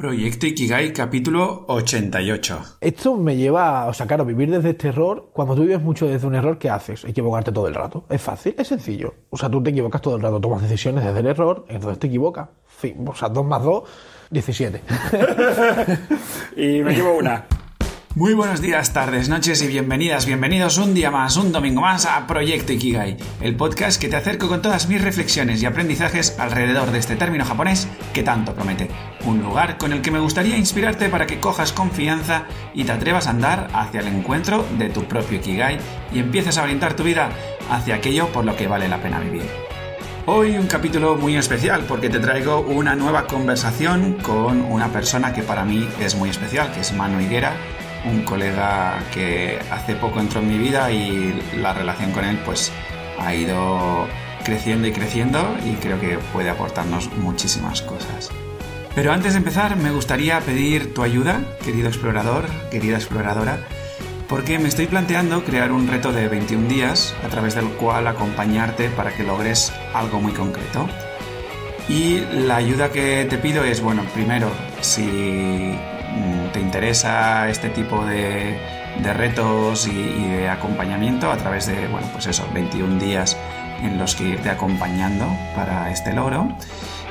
Proyecto Ikigai, capítulo 88. Esto me lleva, o sea, claro, vivir desde este error, cuando tú vives mucho desde un error, ¿qué haces? Equivocarte todo el rato. Es fácil, es sencillo. O sea, tú te equivocas todo el rato, tomas decisiones desde el error, entonces te equivocas. Fin, o sea, 2 más 2, 17. y me llevo una. Muy buenos días, tardes, noches y bienvenidas, bienvenidos un día más, un domingo más a Proyecto Ikigai, el podcast que te acerco con todas mis reflexiones y aprendizajes alrededor de este término japonés que tanto promete. Un lugar con el que me gustaría inspirarte para que cojas confianza y te atrevas a andar hacia el encuentro de tu propio Ikigai y empieces a orientar tu vida hacia aquello por lo que vale la pena vivir. Hoy un capítulo muy especial porque te traigo una nueva conversación con una persona que para mí es muy especial, que es Manu Higuera, un colega que hace poco entró en mi vida y la relación con él pues ha ido creciendo y creciendo y creo que puede aportarnos muchísimas cosas. Pero antes de empezar me gustaría pedir tu ayuda, querido explorador, querida exploradora, porque me estoy planteando crear un reto de 21 días a través del cual acompañarte para que logres algo muy concreto. Y la ayuda que te pido es, bueno, primero, si te interesa este tipo de, retos y, de acompañamiento a través de, bueno, pues eso, 21 días en los que irte acompañando para este logro.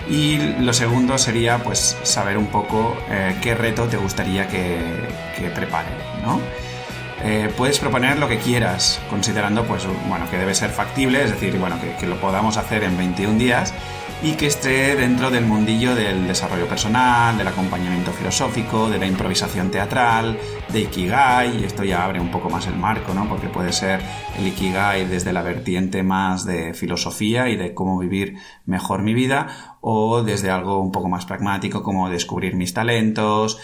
Y lo segundo sería pues saber un poco eh, qué reto te gustaría que, prepare, ¿no? Eh, puedes proponer lo que quieras, considerando pues, bueno, que debe ser factible, es decir, bueno, que, que lo podamos hacer en 21 días y que esté dentro del mundillo del desarrollo personal, del acompañamiento filosófico, de la improvisación teatral, de Ikigai, y esto ya abre un poco más el marco, ¿no? Porque puede ser el Ikigai desde la vertiente más de filosofía y de cómo vivir mejor mi vida, o desde algo un poco más pragmático como descubrir mis talentos,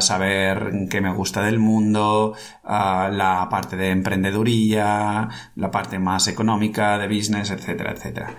saber qué me gusta del mundo, la parte de emprendeduría, la parte más económica de business, etcétera, etcétera.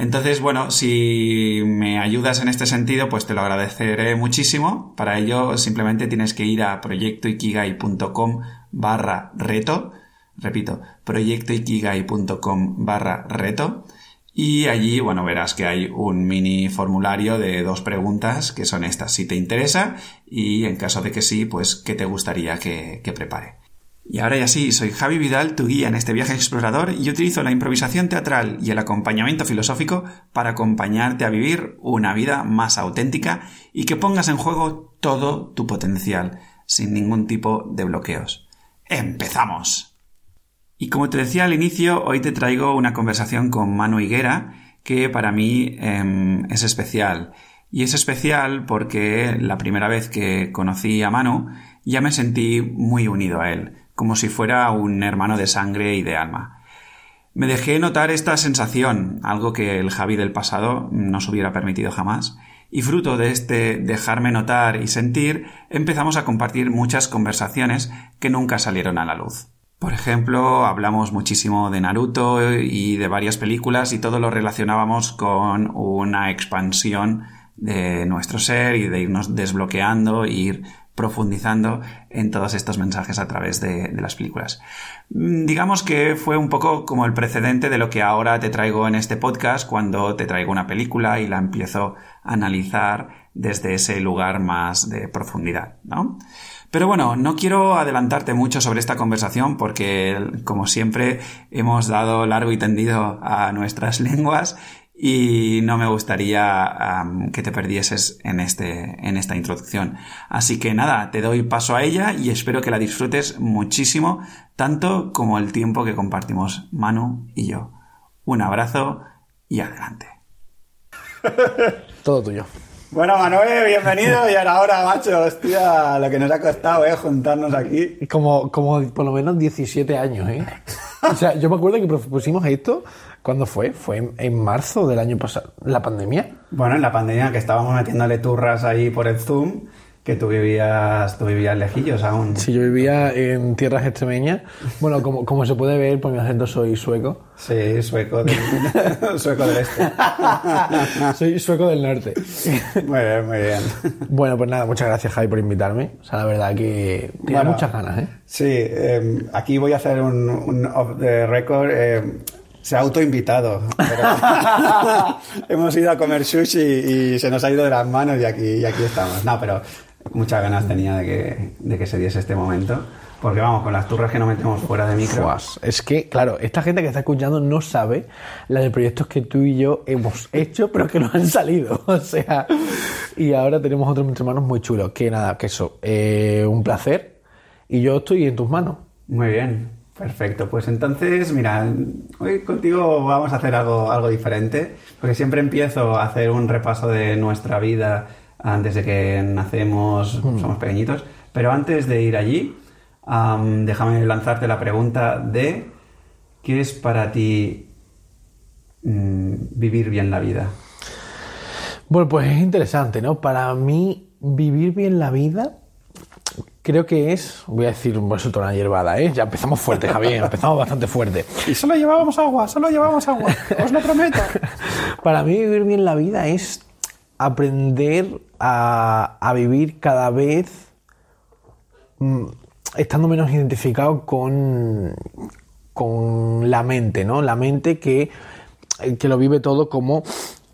Entonces, bueno, si me ayudas en este sentido, pues te lo agradeceré muchísimo. Para ello, simplemente tienes que ir a proyectoikigai.com barra reto. Repito, proyectoikigai.com barra reto. Y allí, bueno, verás que hay un mini formulario de dos preguntas que son estas, si te interesa y en caso de que sí, pues qué te gustaría que, que prepare. Y ahora ya sí, soy Javi Vidal, tu guía en este viaje explorador, y utilizo la improvisación teatral y el acompañamiento filosófico para acompañarte a vivir una vida más auténtica y que pongas en juego todo tu potencial, sin ningún tipo de bloqueos. ¡Empezamos! Y como te decía al inicio, hoy te traigo una conversación con Manu Higuera, que para mí em, es especial. Y es especial porque la primera vez que conocí a Manu ya me sentí muy unido a él como si fuera un hermano de sangre y de alma. Me dejé notar esta sensación, algo que el Javi del pasado nos hubiera permitido jamás, y fruto de este dejarme notar y sentir, empezamos a compartir muchas conversaciones que nunca salieron a la luz. Por ejemplo, hablamos muchísimo de Naruto y de varias películas y todo lo relacionábamos con una expansión de nuestro ser y de irnos desbloqueando e ir profundizando en todos estos mensajes a través de, las películas. Mm, digamos que fue un poco como el precedente de lo que ahora te traigo en este podcast cuando te traigo una película y la empiezo a analizar desde ese lugar más de profundidad, ¿no? Pero bueno, no quiero adelantarte mucho sobre esta conversación porque, como siempre, hemos dado largo y tendido a nuestras lenguas y no me gustaría que te perdieses en, este, en esta introducción. Así que nada, te doy paso a ella y espero que la disfrutes muchísimo, tanto como el tiempo que compartimos Manu y yo. Un abrazo y adelante. Todo tuyo. Bueno, Manuel, bienvenido. Y ahora, macho, hostia, lo que nos ha costado, ¿eh? Juntarnos aquí. Como, como por lo menos 17 años, ¿eh? O sea, yo me acuerdo que propusimos esto ¿Cuándo fue? ¿Fue en, marzo del año pasado? ¿La pandemia? Bueno, en la pandemia que estábamos metiéndole turras ahí por el Zoom, que tú vivías, tú vivías lejillos aún. Sí, yo vivía en tierras extremeñas. Bueno, como, como se puede ver, por mi acento soy sueco. Sí, sueco del, sueco del este. soy sueco del norte. Muy bien, muy bien. Bueno, pues nada, muchas gracias Javi por invitarme. O sea, la verdad que tenía muchas ganas, ¿eh? Sí, em, aquí voy a hacer un, off the record. Em, Se ha autoinvitado. pero- Hemos ido a comer sushi y se nos ha ido de las manos y aquí, y aquí estamos. No, pero muchas ganas tenía de que, de que se diese este momento. Porque vamos, con las turras que no metemos fuera de micro. Fuas. Es que, claro, esta gente que está escuchando no sabe la de proyectos que tú y yo hemos hecho, pero que no han salido. O sea, y ahora tenemos otros entre manos muy chulos. Que nada, que eso, eh, un placer. Y yo estoy en tus manos. Muy bien, perfecto. Pues entonces, mira, hoy contigo vamos a hacer algo, algo diferente, porque siempre empiezo a hacer un repaso de nuestra vida antes de que nacemos, somos pequeñitos, pero antes de ir allí, am, déjame lanzarte la pregunta de ¿qué es para ti mm, vivir bien la vida? Bueno, pues es interesante, ¿no? Para mí, vivir bien la vida, creo que es, voy a decir, un beso una hierbada, ¿eh? Ya empezamos fuerte, Javier, empezamos bastante fuerte. Y solo llevábamos agua, solo llevábamos agua, os lo prometo. Para mí vivir bien la vida es aprender a, a vivir cada vez mm, estando menos identificado con, con la mente, ¿no? La mente que, que lo vive todo como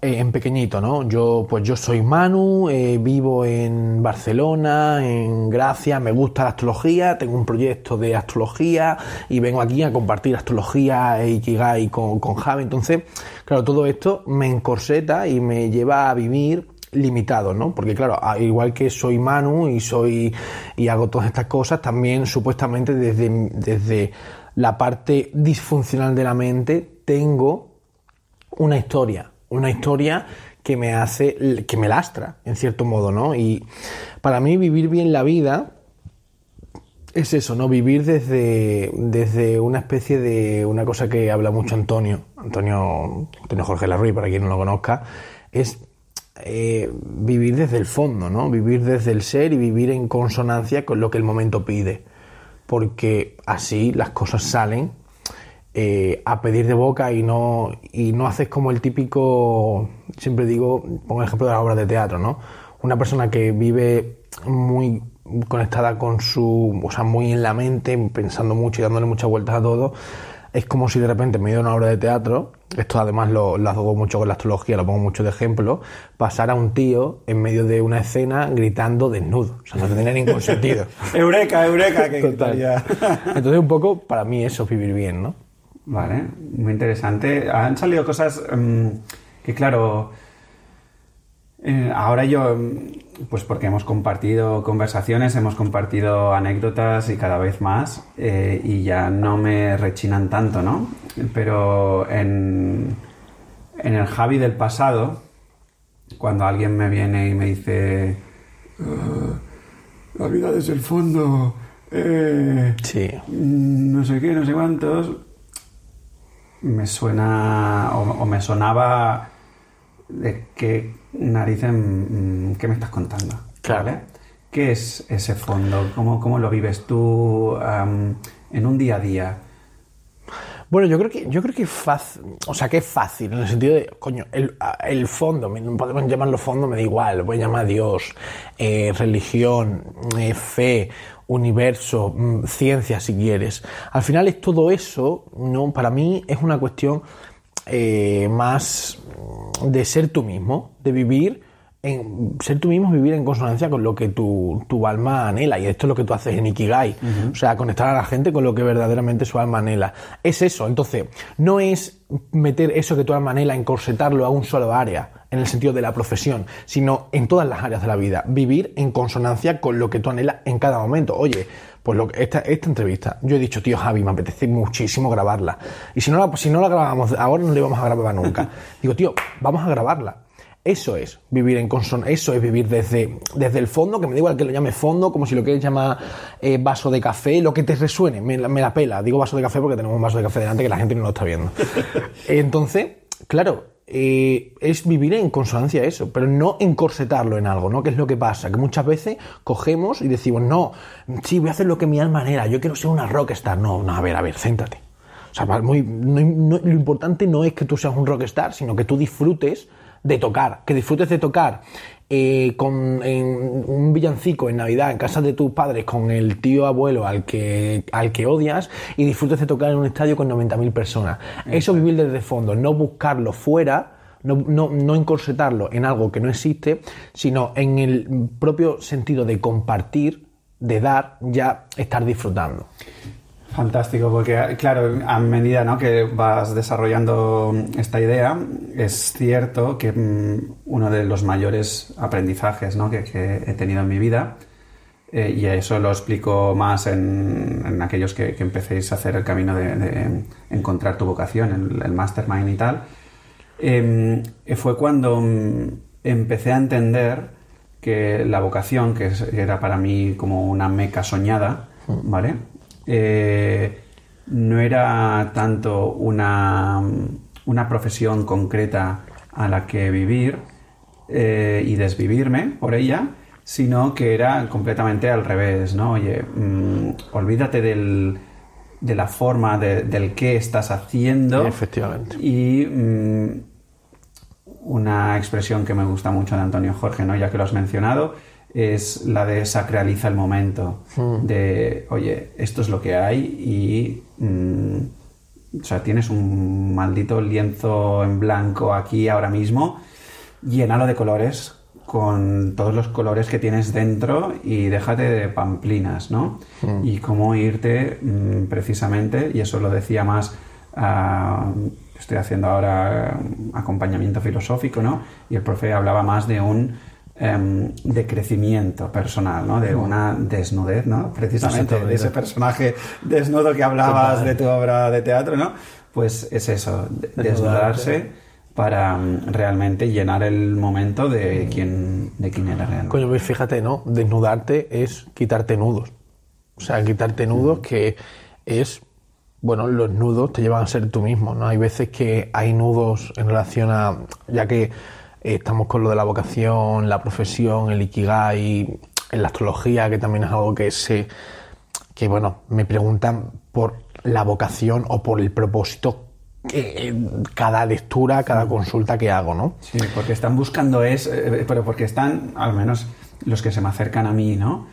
eh, en pequeñito, ¿no? Yo, pues yo soy Manu, eh, vivo en Barcelona, en Gracia, me gusta la astrología, tengo un proyecto de astrología y vengo aquí a compartir astrología e Ikigai con, con Javi. Entonces, claro, todo esto me encorseta y me lleva a vivir limitado, ¿no? Porque claro, igual que soy Manu y soy y hago todas estas cosas, también supuestamente desde, desde la parte disfuncional de la mente tengo una historia, una historia que me hace, que me lastra, en cierto modo, ¿no? Y para mí vivir bien la vida es eso, ¿no? Vivir desde, desde una especie de una cosa que habla mucho Antonio, Antonio, Antonio Jorge Larruy, para quien no lo conozca, es eh, vivir desde el fondo, ¿no? Vivir desde el ser y vivir en consonancia con lo que el momento pide. Porque así las cosas salen eh, a pedir de boca y no, y no haces como el típico, siempre digo, pongo el ejemplo de las obras de teatro, ¿no? Una persona que vive muy conectada con su, o sea, muy en la mente, pensando mucho y dándole muchas vueltas a todo, es como si de repente en medio de una obra de teatro, esto además lo, lo hago mucho con la astrología, lo pongo mucho de ejemplo, pasara un tío en medio de una escena gritando desnudo. O sea, no tendría ningún sentido. Eureka, eureka, que. Entonces un poco para mí eso es vivir bien, ¿no? Vale, muy interesante. Han salido cosas mm, que, claro, eh, ahora yo, mm, pues porque hemos compartido conversaciones, hemos compartido anécdotas y cada vez más, eh, y ya no me rechinan tanto, ¿no? Pero en, en el Javi del pasado, cuando alguien me viene y me dice, "Ah, la vida desde el fondo, eh, Sí. Mm, no sé qué, no sé cuántos, me suena o, o me sonaba de qué narices, mm, ¿qué me estás contando? Claro. ¿Vale? ¿Qué es ese fondo? ¿Cómo, cómo lo vives tú am, en un día a día? Bueno, yo creo que yo creo que fácil, o sea, que es fácil en el sentido de, coño, el, el fondo, podemos llamarlo fondo, me da igual, voy a llamar Dios, eh, religión, eh, fe, universo, mm, ciencia, si quieres. Al final es todo eso, no, para mí es una cuestión eh, más de ser tú mismo, de vivir en ser tú mismo, vivir en consonancia con lo que tu, tu alma anhela. Y esto es lo que tú haces en Ikigai. O sea, conectar a la gente con lo que verdaderamente su alma anhela. Es eso. Entonces, no es meter eso que tu alma anhela, encorsetarlo a un solo área, en el sentido de la profesión, sino en todas las áreas de la vida. Vivir en consonancia con lo que tú anhelas en cada momento. Oye, pues lo que- esta, esta entrevista, yo he dicho, tío Javi, me apetece muchísimo grabarla. Y si no la, si no la grabamos ahora, no la íbamos a grabar nunca. Digo, tío, vamos a grabarla. Eso es vivir en consonancia, eso es vivir desde, desde el fondo, que me da igual que lo llame fondo, como si lo quieres llamar eh, vaso de café, lo que te resuene, me, la- me la pela. Digo vaso de café porque tenemos un vaso de café delante que la gente no lo está viendo. Entonces, claro, eh, es vivir en consonancia eso, pero no encorsetarlo en algo, ¿no? Que es lo que pasa, que muchas veces cogemos y decimos, no, sí, voy a hacer lo que mi alma anhela, yo quiero ser una rockstar. No, no, a ver, a ver, céntrate. O sea, muy- no- no- lo importante no es que tú seas un rockstar, sino que tú disfrutes de tocar, que disfrutes de tocar eh, con en un villancico en Navidad en casa de tus padres con el tío abuelo al que, al que odias y disfrutes de tocar en un estadio con 90.000 personas. Eso es vivir desde fondo, no buscarlo fuera. No, no, no encorsetarlo en algo que no existe, sino en el propio sentido de compartir, de dar, ya estar disfrutando. Fantástico, porque claro, a medida ¿no? que vas desarrollando esta idea, es cierto que mm, uno de los mayores aprendizajes ¿no? que, que he tenido en mi vida, eh, y eso lo explico más en, en aquellos que, que, empecéis a hacer el camino de, de encontrar tu vocación, el, el, mastermind y tal, eh, fue cuando mm, empecé a entender que la vocación, que era para mí como una meca soñada, ¿vale? Eh, no era tanto una, una, profesión concreta a la que vivir eh, y desvivirme por ella, sino que era completamente al revés, ¿no? Oye, mmm, olvídate del, de la forma, de, del qué estás haciendo. Efectivamente. Y mmm, una expresión que me gusta mucho de Antonio Jorge, ¿no? Ya que lo has mencionado, es la de sacraliza el momento, mm. de, oye, esto es lo que hay y, mm, o sea, tienes un maldito lienzo en blanco aquí ahora mismo, llénalo de colores con todos los colores que tienes dentro y déjate de pamplinas, ¿no? Mm. Y cómo irte precisamente, y eso lo decía más... Uh, estoy haciendo ahora acompañamiento filosófico, ¿no? Y el profe hablaba más de un um, de crecimiento personal, ¿no? De una desnudez, ¿no? Precisamente de ese personaje desnudo que hablabas de tu obra de teatro, ¿no? Pues es eso, desnudarse para um, realmente llenar el momento de quién, de quién era realmente. Coño, pues fíjate, ¿no? Desnudarte es quitarte nudos. O sea, quitarte nudos que es bueno, los nudos te llevan a ser tú mismo, ¿no? Hay veces que hay nudos en relación a, ya que estamos con lo de la vocación, la profesión, el ikigai, en la astrología, que también es algo que sé, que bueno, me preguntan por la vocación o por el propósito que cada lectura, cada consulta que hago, ¿no? Sí, porque están buscando es, eh, pero porque están, al menos los que se me acercan a mí, ¿no?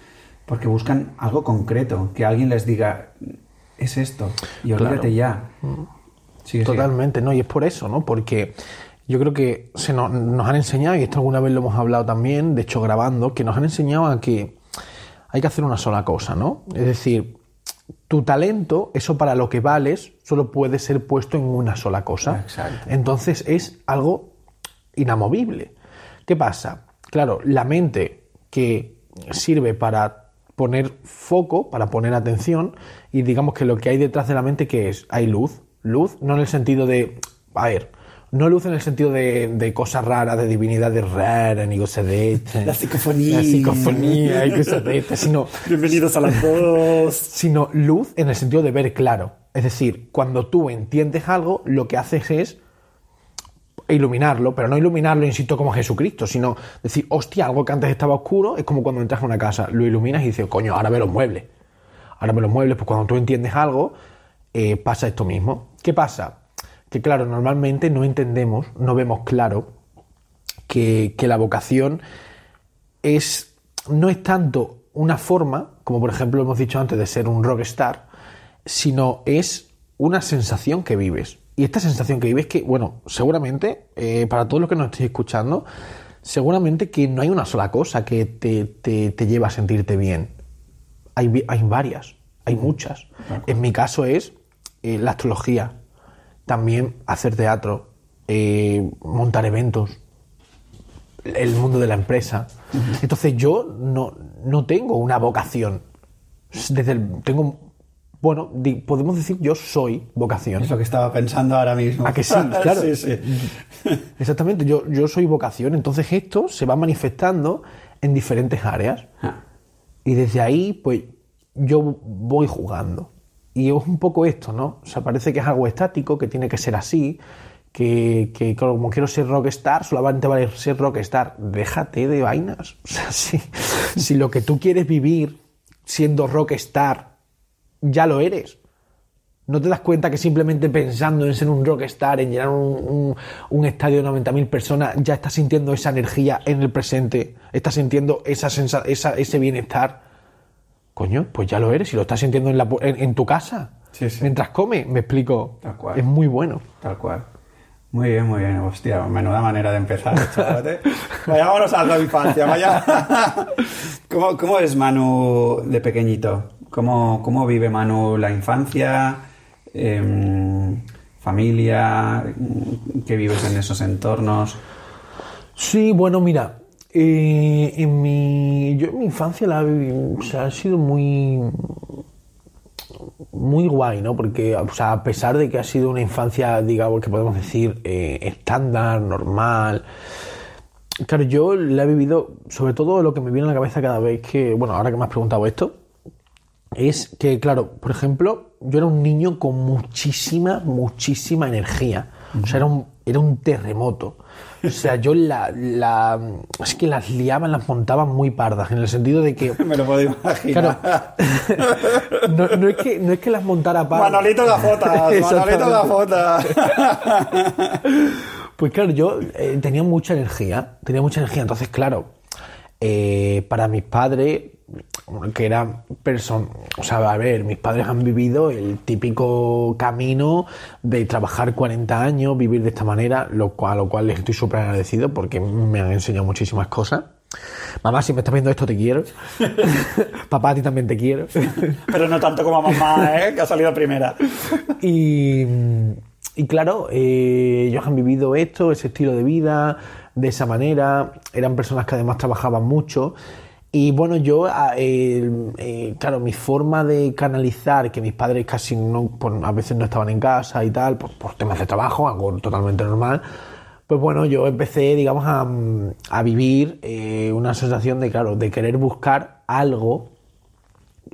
Porque buscan algo concreto, que alguien les diga, es esto. Y olvídate claro. ya. Sí, Totalmente, sí. ¿no? Y es por eso, ¿no? Porque yo creo que se nos, nos, han enseñado, y esto alguna vez lo hemos hablado también, de hecho grabando, que nos han enseñado a que hay que hacer una sola cosa, ¿no? Es decir, tu talento, eso para lo que vales, solo puede ser puesto en una sola cosa. Exacto. Entonces es algo inamovible. ¿Qué pasa? Claro, la mente que sirve para poner foco, para poner atención, y digamos que lo que hay detrás de la mente, que es? Hay luz. Luz, no en el sentido de. A ver, no luz en el sentido de, de cosas raras, de divinidades raras, ni cosas de estas. La psicofonía. La psicofonía y cosas de estas, sino. Bienvenidos a las dos. Sino luz en el sentido de ver claro. Es decir, cuando tú entiendes algo, lo que haces es iluminarlo, pero no iluminarlo, insisto, como Jesucristo, sino decir, hostia, algo que antes estaba oscuro, es como cuando entras a una casa, lo iluminas y dices, coño, ahora ve los muebles. Ahora ve los muebles, pues cuando tú entiendes algo, eh, pasa esto mismo. ¿Qué pasa? Que claro, normalmente no entendemos, no vemos claro que, que la vocación es, no es tanto una forma, como por ejemplo hemos dicho antes, de ser un rockstar, sino es una sensación que vives. Y esta sensación que vives que, bueno, seguramente, eh, para todos los que nos estéis escuchando, seguramente que no hay una sola cosa que te, te, te lleva a sentirte bien. Hay, hay varias, hay muchas. En mi caso es eh, la astrología, también hacer teatro, eh, montar eventos, el mundo de la empresa. Uh -huh. Entonces yo no, no tengo una vocación. Desde el, tengo bueno, podemos decir yo soy vocación. Es lo que estaba pensando ahora mismo. ¿A que sí? Claro. sí, sí. Exactamente, yo, yo soy vocación. Entonces esto se va manifestando en diferentes áreas. Ah. Y desde ahí, pues yo voy jugando. Y es un poco esto, ¿no? O sea, parece que es algo estático, que tiene que ser así, que, que como quiero ser rockstar, solamente vale ser rockstar. Déjate de vainas. O sea, si, si lo que tú quieres vivir siendo rockstar ya lo eres. ¿No te das cuenta que simplemente pensando en ser un rockstar, en llenar un, un- un estadio de 90.000 personas, ya estás sintiendo esa energía en el presente? ¿Estás sintiendo esa esa- ese bienestar? Coño, pues ya lo eres y lo estás sintiendo en, la en- en tu casa. Sí, sí. Mientras comes, me explico. Tal cual. Es muy bueno. Tal cual. Muy bien, muy bien. Hostia, menuda manera de empezar, chavalote. Vayámonos a la infancia, vaya. ¿Cómo, ¿Cómo es Manu de pequeñito? ¿Cómo, cómo vive Manu la infancia? Em, ¿Familia? ¿Qué vives en esos entornos? Sí, bueno, mira, eh, en mi, yo en mi infancia la, o sea, ha sido muy, muy guay, ¿no? Porque, o sea, a pesar de que ha sido una infancia, digamos, que podemos decir eh, estándar, normal, claro, yo la he vivido, sobre todo lo que me viene a la cabeza cada vez que, bueno, ahora que me has preguntado esto, es que, claro, por ejemplo, yo era un niño con muchísima, muchísima energía. O sea, era un, era un terremoto. O sea, yo la, la- Es que las liaban, las montaban muy pardas, en el sentido de que. Me lo puedo imaginar. Claro. no, no es que, no es que las montara pardas. Manolito Gafotas, Manolito Exactamente. Gafotas. Pues claro, yo eh, tenía mucha energía, tenía mucha energía. Entonces, claro, eh, para mis padres, que eran personas, o sea, a ver, mis padres han vivido el típico camino de trabajar 40 años, vivir de esta manera, lo cual, a lo cual les estoy súper agradecido porque me han enseñado muchísimas cosas. Mamá, si me estás viendo esto, te quiero. Papá, a ti también te quiero. Pero no tanto como mamá, ¿eh? Que ha salido primera. Y, y claro, eh, ellos han vivido esto, ese estilo de vida, de esa manera. Eran personas que además trabajaban mucho. Y bueno, yo, a- eh, claro, mi forma de canalizar, que mis padres casi no, pues, a veces no estaban en casa y tal, por temas de trabajo, algo totalmente normal. Pues bueno, yo empecé, digamos, a, vivir eh, una sensación de, claro, de querer buscar algo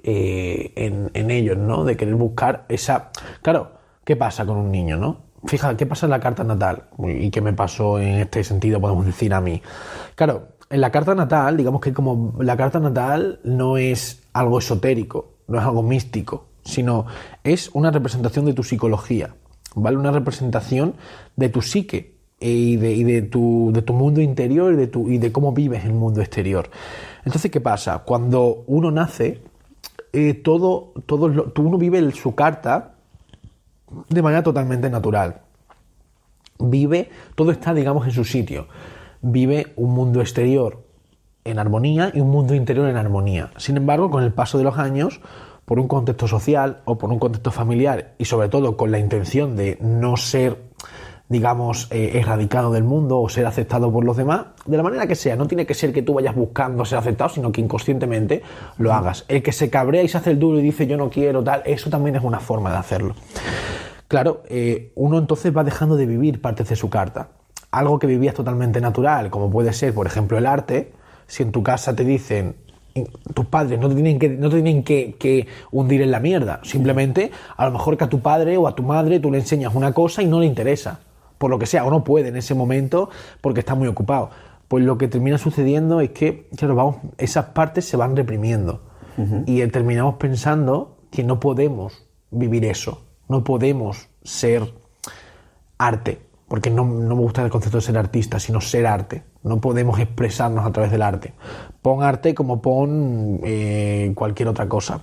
eh, en, en ellos, ¿no? De querer buscar esa... Claro, ¿qué pasa con un niño, no? Fíjate, ¿qué pasa en la carta natal? ¿Y qué me pasó en este sentido, podemos decir a mí? Claro, en la carta natal, digamos que como la carta natal no es algo esotérico, no es algo místico, sino es una representación de tu psicología, ¿vale? Una representación de tu psique y de, tu, de tu mundo interior y de, tu, y de cómo vives el mundo exterior. Entonces, ¿qué pasa? Cuando uno nace, eh, todo, todo lo- uno vive su carta de manera totalmente natural. Vive, todo está, digamos, en su sitio. Vive un mundo exterior en armonía y un mundo interior en armonía. Sin embargo, con el paso de los años, por un contexto social o por un contexto familiar y sobre todo con la intención de no ser, digamos, eh, erradicado del mundo o ser aceptado por los demás, de la manera que sea, no tiene que ser que tú vayas buscando ser aceptado, sino que inconscientemente lo hagas. El que se cabrea y se hace el duro y dice yo no quiero tal, eso también es una forma de hacerlo. Claro, eh, uno entonces va dejando de vivir partes de su carta. Algo que vivías totalmente natural, como puede ser, por ejemplo, el arte, si en tu casa te dicen, tus padres no te tienen, que, no te tienen que, que hundir en la mierda, simplemente a lo mejor que a tu padre o a tu madre tú le enseñas una cosa y no le interesa, por lo que sea, o no puede en ese momento porque está muy ocupado. Pues lo que termina sucediendo es que, claro, vamos, esas partes se van reprimiendo. Y terminamos pensando que no podemos vivir eso, no podemos ser arte, porque no, no me gusta el concepto de ser artista, sino ser arte. No podemos expresarnos a través del arte. Pon arte como pon eh, cualquier otra cosa.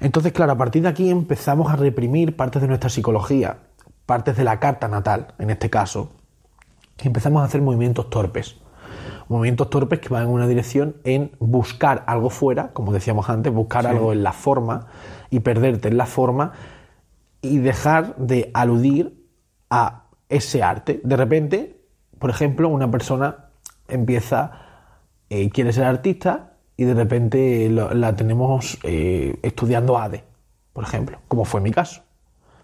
Entonces, claro, a partir de aquí empezamos a reprimir partes de nuestra psicología, partes de la carta natal, en este caso, y empezamos a hacer movimientos torpes. Movimientos torpes que van en una dirección en buscar algo fuera, como decíamos antes, buscar algo en la forma y perderte en la forma y dejar de aludir a ese arte. De repente, por ejemplo, una persona empieza, eh, quiere ser artista y de repente lo- la tenemos eh, estudiando ADE, por ejemplo, como fue mi caso.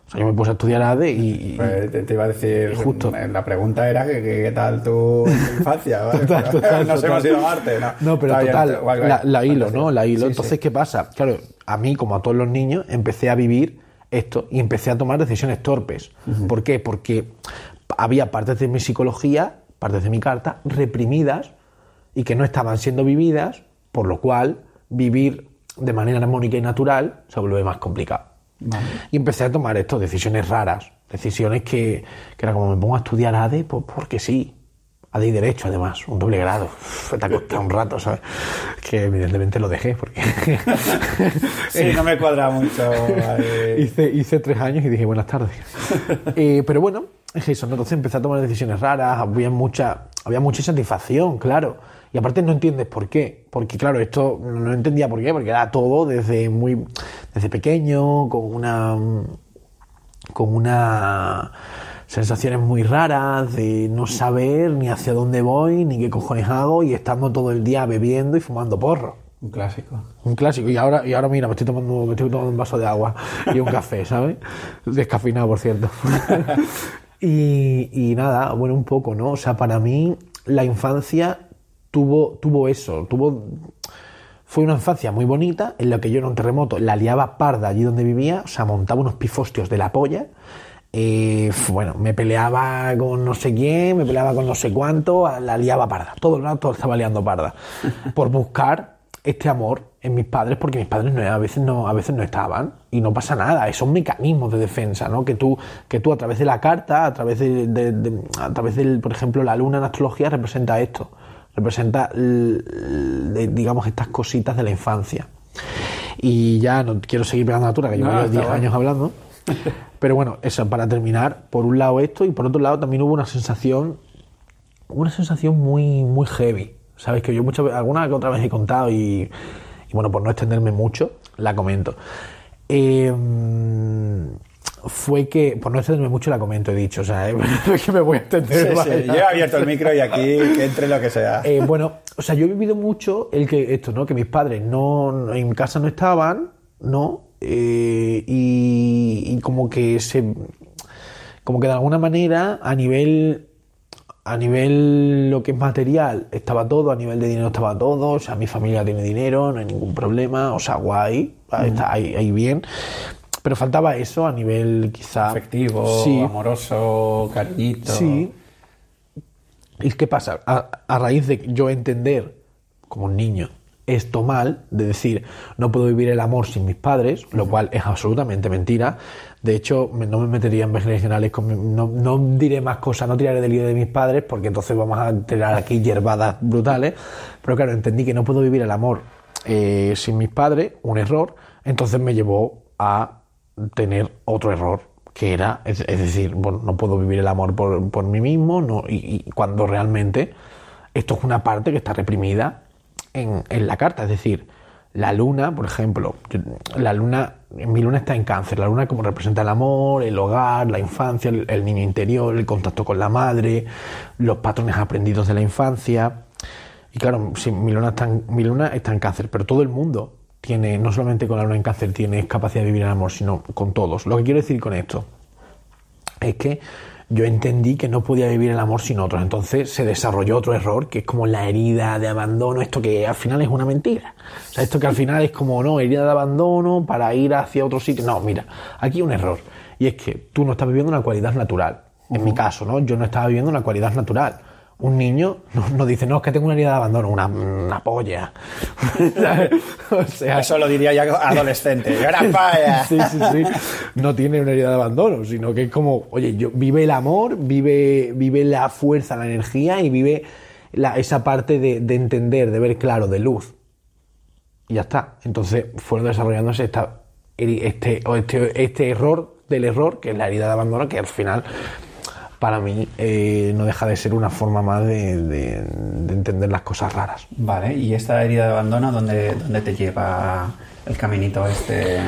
O sea, yo me puse a estudiar ADE y, y- Pues te, te iba a decir, Justo. la pregunta era que, qué tal tu, infancia, ¿vale? Total, Pero total, Nos total. hemos ido a Marte, ¿no? No, pero Está total, la, la hilo, ¿no? La hilo. Sí, Entonces, sí. ¿qué pasa? Claro, a mí, como a todos los niños, empecé a vivir esto y empecé a tomar decisiones torpes. ¿Por qué? Porque había partes de mi psicología, partes de mi carta, reprimidas y que no estaban siendo vividas, por lo cual vivir de manera armónica y natural se vuelve más complicado. Y empecé a tomar esto, decisiones raras, decisiones que, que era como me pongo a estudiar ADE, pues porque sí. ADE y Derecho, además, un doble grado. Uf, te ha costado un rato, ¿sabes? Que evidentemente lo dejé porque Sí, no me cuadra mucho. eh, hice, hice tres años y dije buenas tardes. Eh, pero bueno, es eso, ¿no? entonces empecé a tomar decisiones raras, había mucha, había mucha satisfacción, claro. Y aparte no entiendes por qué. Porque claro, esto no entendía por qué, porque era todo desde muy, desde pequeño, con una, con una sensaciones muy raras de no saber ni hacia dónde voy, ni qué cojones hago, y estando todo el día bebiendo y fumando porro. Un clásico. Un clásico. Y ahora, y ahora mira, me estoy tomando, me estoy tomando un vaso de agua y un café, ¿sabes? Descafeinado, por cierto. y, y nada, bueno, un poco, ¿no? O sea, para mí la infancia tuvo, tuvo eso, tuvo... Fue una infancia muy bonita en la que yo en un terremoto la liaba parda allí donde vivía, o sea, montaba unos pifostios de la polla. Eh, bueno, me peleaba con no sé quién, me peleaba con no sé cuánto, la liaba parda. Todo el rato estaba liando parda. Por buscar este amor en mis padres, porque mis padres no, a, veces no, a veces no estaban y no pasa nada. Son mecanismos de defensa, ¿no? Que tú, que tú a través de la carta, a través de, de- de- a través del, por ejemplo, la luna en astrología representa esto, representa, digamos, estas cositas de la infancia. Y ya no quiero seguir pegando la altura, que llevo No, yo está 10 bueno. años hablando. Pero bueno, eso, para terminar, por un lado esto y por otro lado también hubo una sensación una sensación muy, muy heavy. Sabes que yo muchas alguna que otra vez he contado y, y bueno, por no extenderme mucho, la comento. Eh, fue que, por no extenderme mucho, la comento, he dicho, o sea, es que me voy a extender. Sí, sí, yo he abierto el micro y aquí que entre lo que sea. Eh, bueno, o sea, yo he vivido mucho el que esto, ¿no? Que mis padres no- en casa no estaban, ¿no? Eh, y, y como que se, como que de alguna manera a nivel, a nivel lo que es material estaba todo, a nivel de dinero estaba todo, o sea, mi familia tiene dinero, no hay ningún problema, o sea, guay, está ahí, ahí bien. Pero faltaba eso a nivel quizá Afectivo, Sí, amoroso, cariñito. Sí. ¿Y qué pasa? A, a raíz de yo entender, como un niño, esto mal, de decir, no puedo vivir el amor sin mis padres, lo cual es absolutamente mentira. De hecho, no me metería en generales, con no, no diré más cosas, no tiraré del hilo de mis padres, porque entonces vamos a tirar aquí hierbadas brutales. Pero claro, entendí que no puedo vivir el amor eh, sin mis padres, un error, entonces me llevó a tener otro error que era, es, es decir, bueno, no puedo vivir el amor por, por mí mismo, no, y, y cuando realmente esto es una parte que está reprimida en, la carta, es decir, la luna, por ejemplo, la luna, mi luna está en cáncer, la luna como representa el amor, el hogar, la infancia, el, niño interior, el contacto con la madre, los patrones aprendidos de la infancia, y claro, sí, mi luna, está en, mi luna está en cáncer, pero todo el mundo tiene, no solamente con la luna en cáncer, tiene capacidad de vivir el amor, sino con todos. Lo que quiero decir con esto es que yo entendí que no podía vivir el amor sin otros. Entonces se desarrolló otro error, que es como la herida de abandono, esto que al final es una mentira. O sea, esto que al final es como, no, herida de abandono para ir hacia otro sitio. No, mira, aquí hay un error. Y es que tú no estás viviendo una cualidad natural. En mi caso, ¿no? Yo no estaba viviendo una cualidad natural. Un niño no, no dice, no, es que tengo una herida de abandono, una, una polla. O sea, Eso lo diría ya adolescente. Sí, sí, sí. No tiene una herida de abandono, sino que es como, oye, yo, vive el amor, vive, vive la fuerza, la energía y vive la- esa parte de, de entender, de ver claro, de luz. Y ya está. Entonces fueron desarrollándose esta, este, este, este error del error, que es la herida de abandono, que al final, para mí, eh, no deja de ser una forma más de, de- de entender las cosas raras. Vale, ¿y esta herida de abandono dónde, dónde te lleva el caminito este?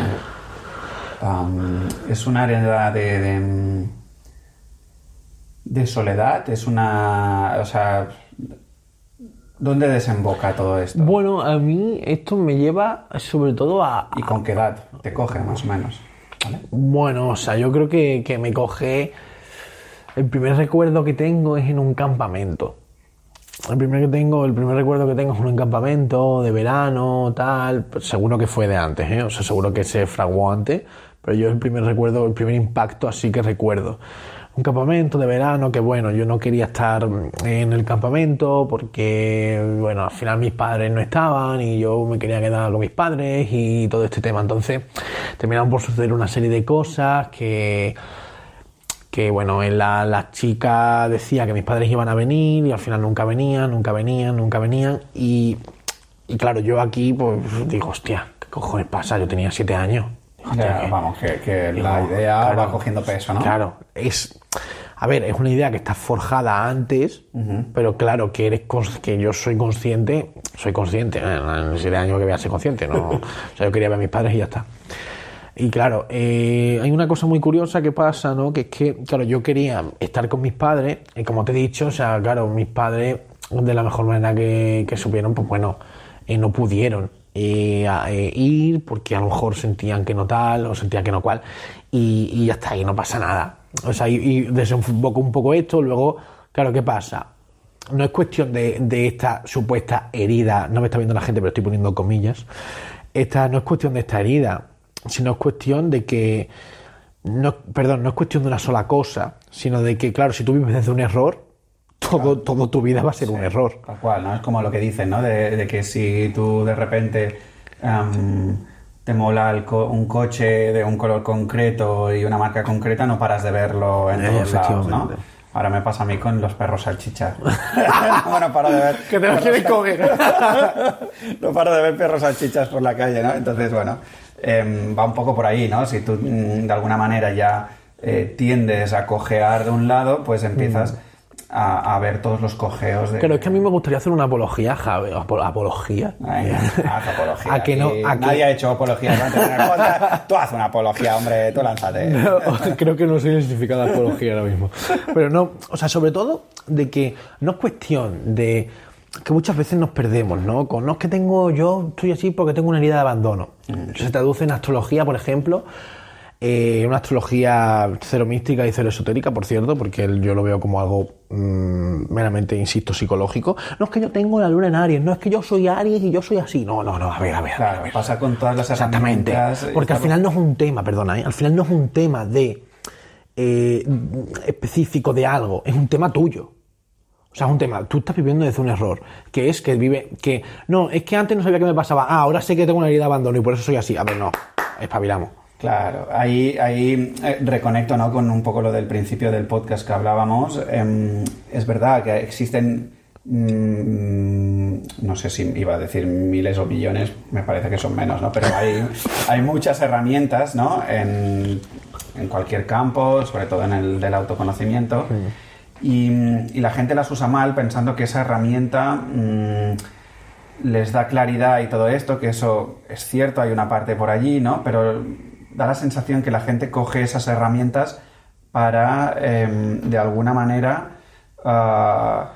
¿Es una herida de, de, de soledad? ¿Es una... o sea... ¿Dónde desemboca todo esto? Bueno, a mí esto me lleva sobre todo a, ¿Y con qué edad te coge más o menos? ¿Vale? Bueno, o sea, yo creo que, que me coge. El primer recuerdo que tengo es en un campamento. El primer que tengo, el primer recuerdo que tengo es un campamento de verano, tal. Pues seguro que fue de antes, ¿eh? O sea, seguro que se fraguó antes. Pero yo el primer recuerdo, el primer impacto así que recuerdo. un campamento de verano que bueno, yo no quería estar en el campamento porque bueno, al final mis padres no estaban y yo me quería quedar con mis padres y todo este tema. Entonces terminaron por suceder una serie de cosas que que bueno, en la, la chica decía que mis padres iban a venir y al final nunca venían, nunca venían, nunca venían y, y claro, yo aquí pues digo, hostia, ¿qué cojones pasa? Yo tenía siete años. Hostia, Ya, vamos, que, que Digo, la idea claro, va cogiendo peso, ¿no? Claro, es. A ver, es una idea que está forjada antes, pero claro, que eres que yo soy consciente, soy consciente, en siete años que voy a ser consciente, no, o sea, yo quería ver a mis padres y ya está. Y claro, eh, hay una cosa muy curiosa que pasa, ¿no? Que es que, claro, yo quería estar con mis padres, y como te he dicho, o sea, claro, mis padres, de la mejor manera que, supieron, pues bueno, eh, no pudieron eh, eh, ir porque a lo mejor sentían que no tal, o sentían que no cual, y, y está, y no pasa nada. O sea, y, y desenfoco un poco esto, luego, claro, ¿qué pasa? no es cuestión de, de esta supuesta herida, no me está viendo la gente, pero estoy poniendo comillas, esta no es cuestión de esta herida, sino es cuestión de que, no, perdón, no es cuestión de una sola cosa, sino de que, claro, si tú vives desde un error, todo, todo tu vida va a ser un error. Tal cual, ¿no? Es como lo que dicen, ¿no? De, de que si tú de repente em, te mola co- un coche de un color concreto y una marca concreta, no paras de verlo en Eh, todos lados, ¿no? Ahora me pasa a mí con los perros salchicha. no paro de ver. Que te los quieren coger. no paro de ver perros salchichas por la calle, ¿no? Entonces, bueno, em, va un poco por ahí, ¿no? Si tú mm, de alguna manera ya eh, tiendes a cojear de un lado, pues empiezas a, a ver todos los cojeos de... Pero es que a mí me gustaría hacer una apología, Javi, apo- apología. Ay, haz apología. A que no, aquí. a que- Nadie ha hecho apología. Tú haz una apología, hombre, tú lánzate. Creo que no soy el significado de apología ahora mismo. Pero no, o sea, sobre todo de que no es cuestión de que muchas veces nos perdemos, ¿no? Con no es que tengo, yo estoy así porque tengo una herida de abandono. Se traduce en astrología, por ejemplo, eh, una astrología cero mística y cero esotérica, por cierto, porque yo lo veo como algo mm, meramente, insisto, psicológico. No es que yo tengo la luna en Aries, no es que yo soy Aries y yo soy así. No, no, no, a ver, a ver. ver, a Claro, ver. pasa con todas las Exactamente. herramientas. Porque al final no es un tema, perdona, ¿eh? al final no es un tema de eh, específico de algo, es un tema tuyo. O sea, es un tema, tú estás viviendo desde un error, que es que vive, que no, es que antes no sabía qué me pasaba, ah, ahora sé que tengo una herida de abandono y por eso soy así. A ver, no, espabilamos. Claro, ahí, ahí eh, reconecto ¿no? con un poco lo del principio del podcast que hablábamos. Em, es verdad que existen, mm, no sé si iba a decir miles o millones, me parece que son menos, ¿no? Pero hay, hay muchas herramientas ¿no? en, en cualquier campo, sobre todo en el del autoconocimiento. Y, la gente las usa mal pensando que esa herramienta... mm, les da claridad y todo esto, que eso es cierto, hay una parte por allí, ¿no? Pero da la sensación que la gente coge esas herramientas para, em, de alguna manera, ah,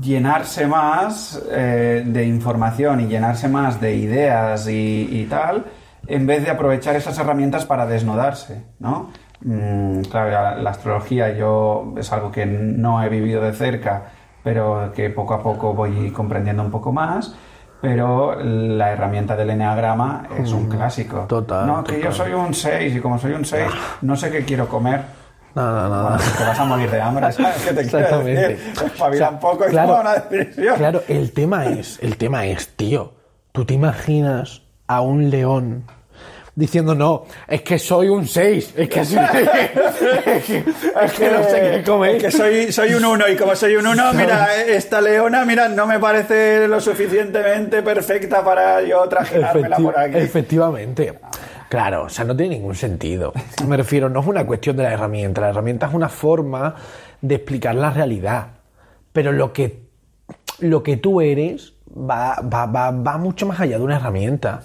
llenarse más eh, de información y llenarse más de ideas y, y tal, en vez de aprovechar esas herramientas para desnudarse, ¿no? Mm, claro, la, la astrología yo es algo que no he vivido de cerca, pero que poco a poco voy comprendiendo un poco más. Pero la herramienta del enneagrama es un clásico. total, No, que yo total. soy un 6 y como soy un 6, no sé qué quiero comer. Nada, nada. Bueno, te vas a morir de hambre, ¿sabes qué te Exactamente. decir? Espabila O sea, un poco y claro, toma una decisión. Claro, el tema es, el tema es, tío, tú te imaginas a un león diciendo, no, es que soy un 6, es que, es que, es que no sé qué comer. Es que soy, soy un 1 y como soy un 1, mira, esta leona, mira, no me parece lo suficientemente perfecta para yo trajinármela Efecti- por aquí. Efectivamente. Claro, o sea, no tiene ningún sentido. Me refiero, no es una cuestión de la herramienta. La herramienta es una forma de explicar la realidad. Pero lo que, lo que tú eres va, va, va, va mucho más allá de una herramienta.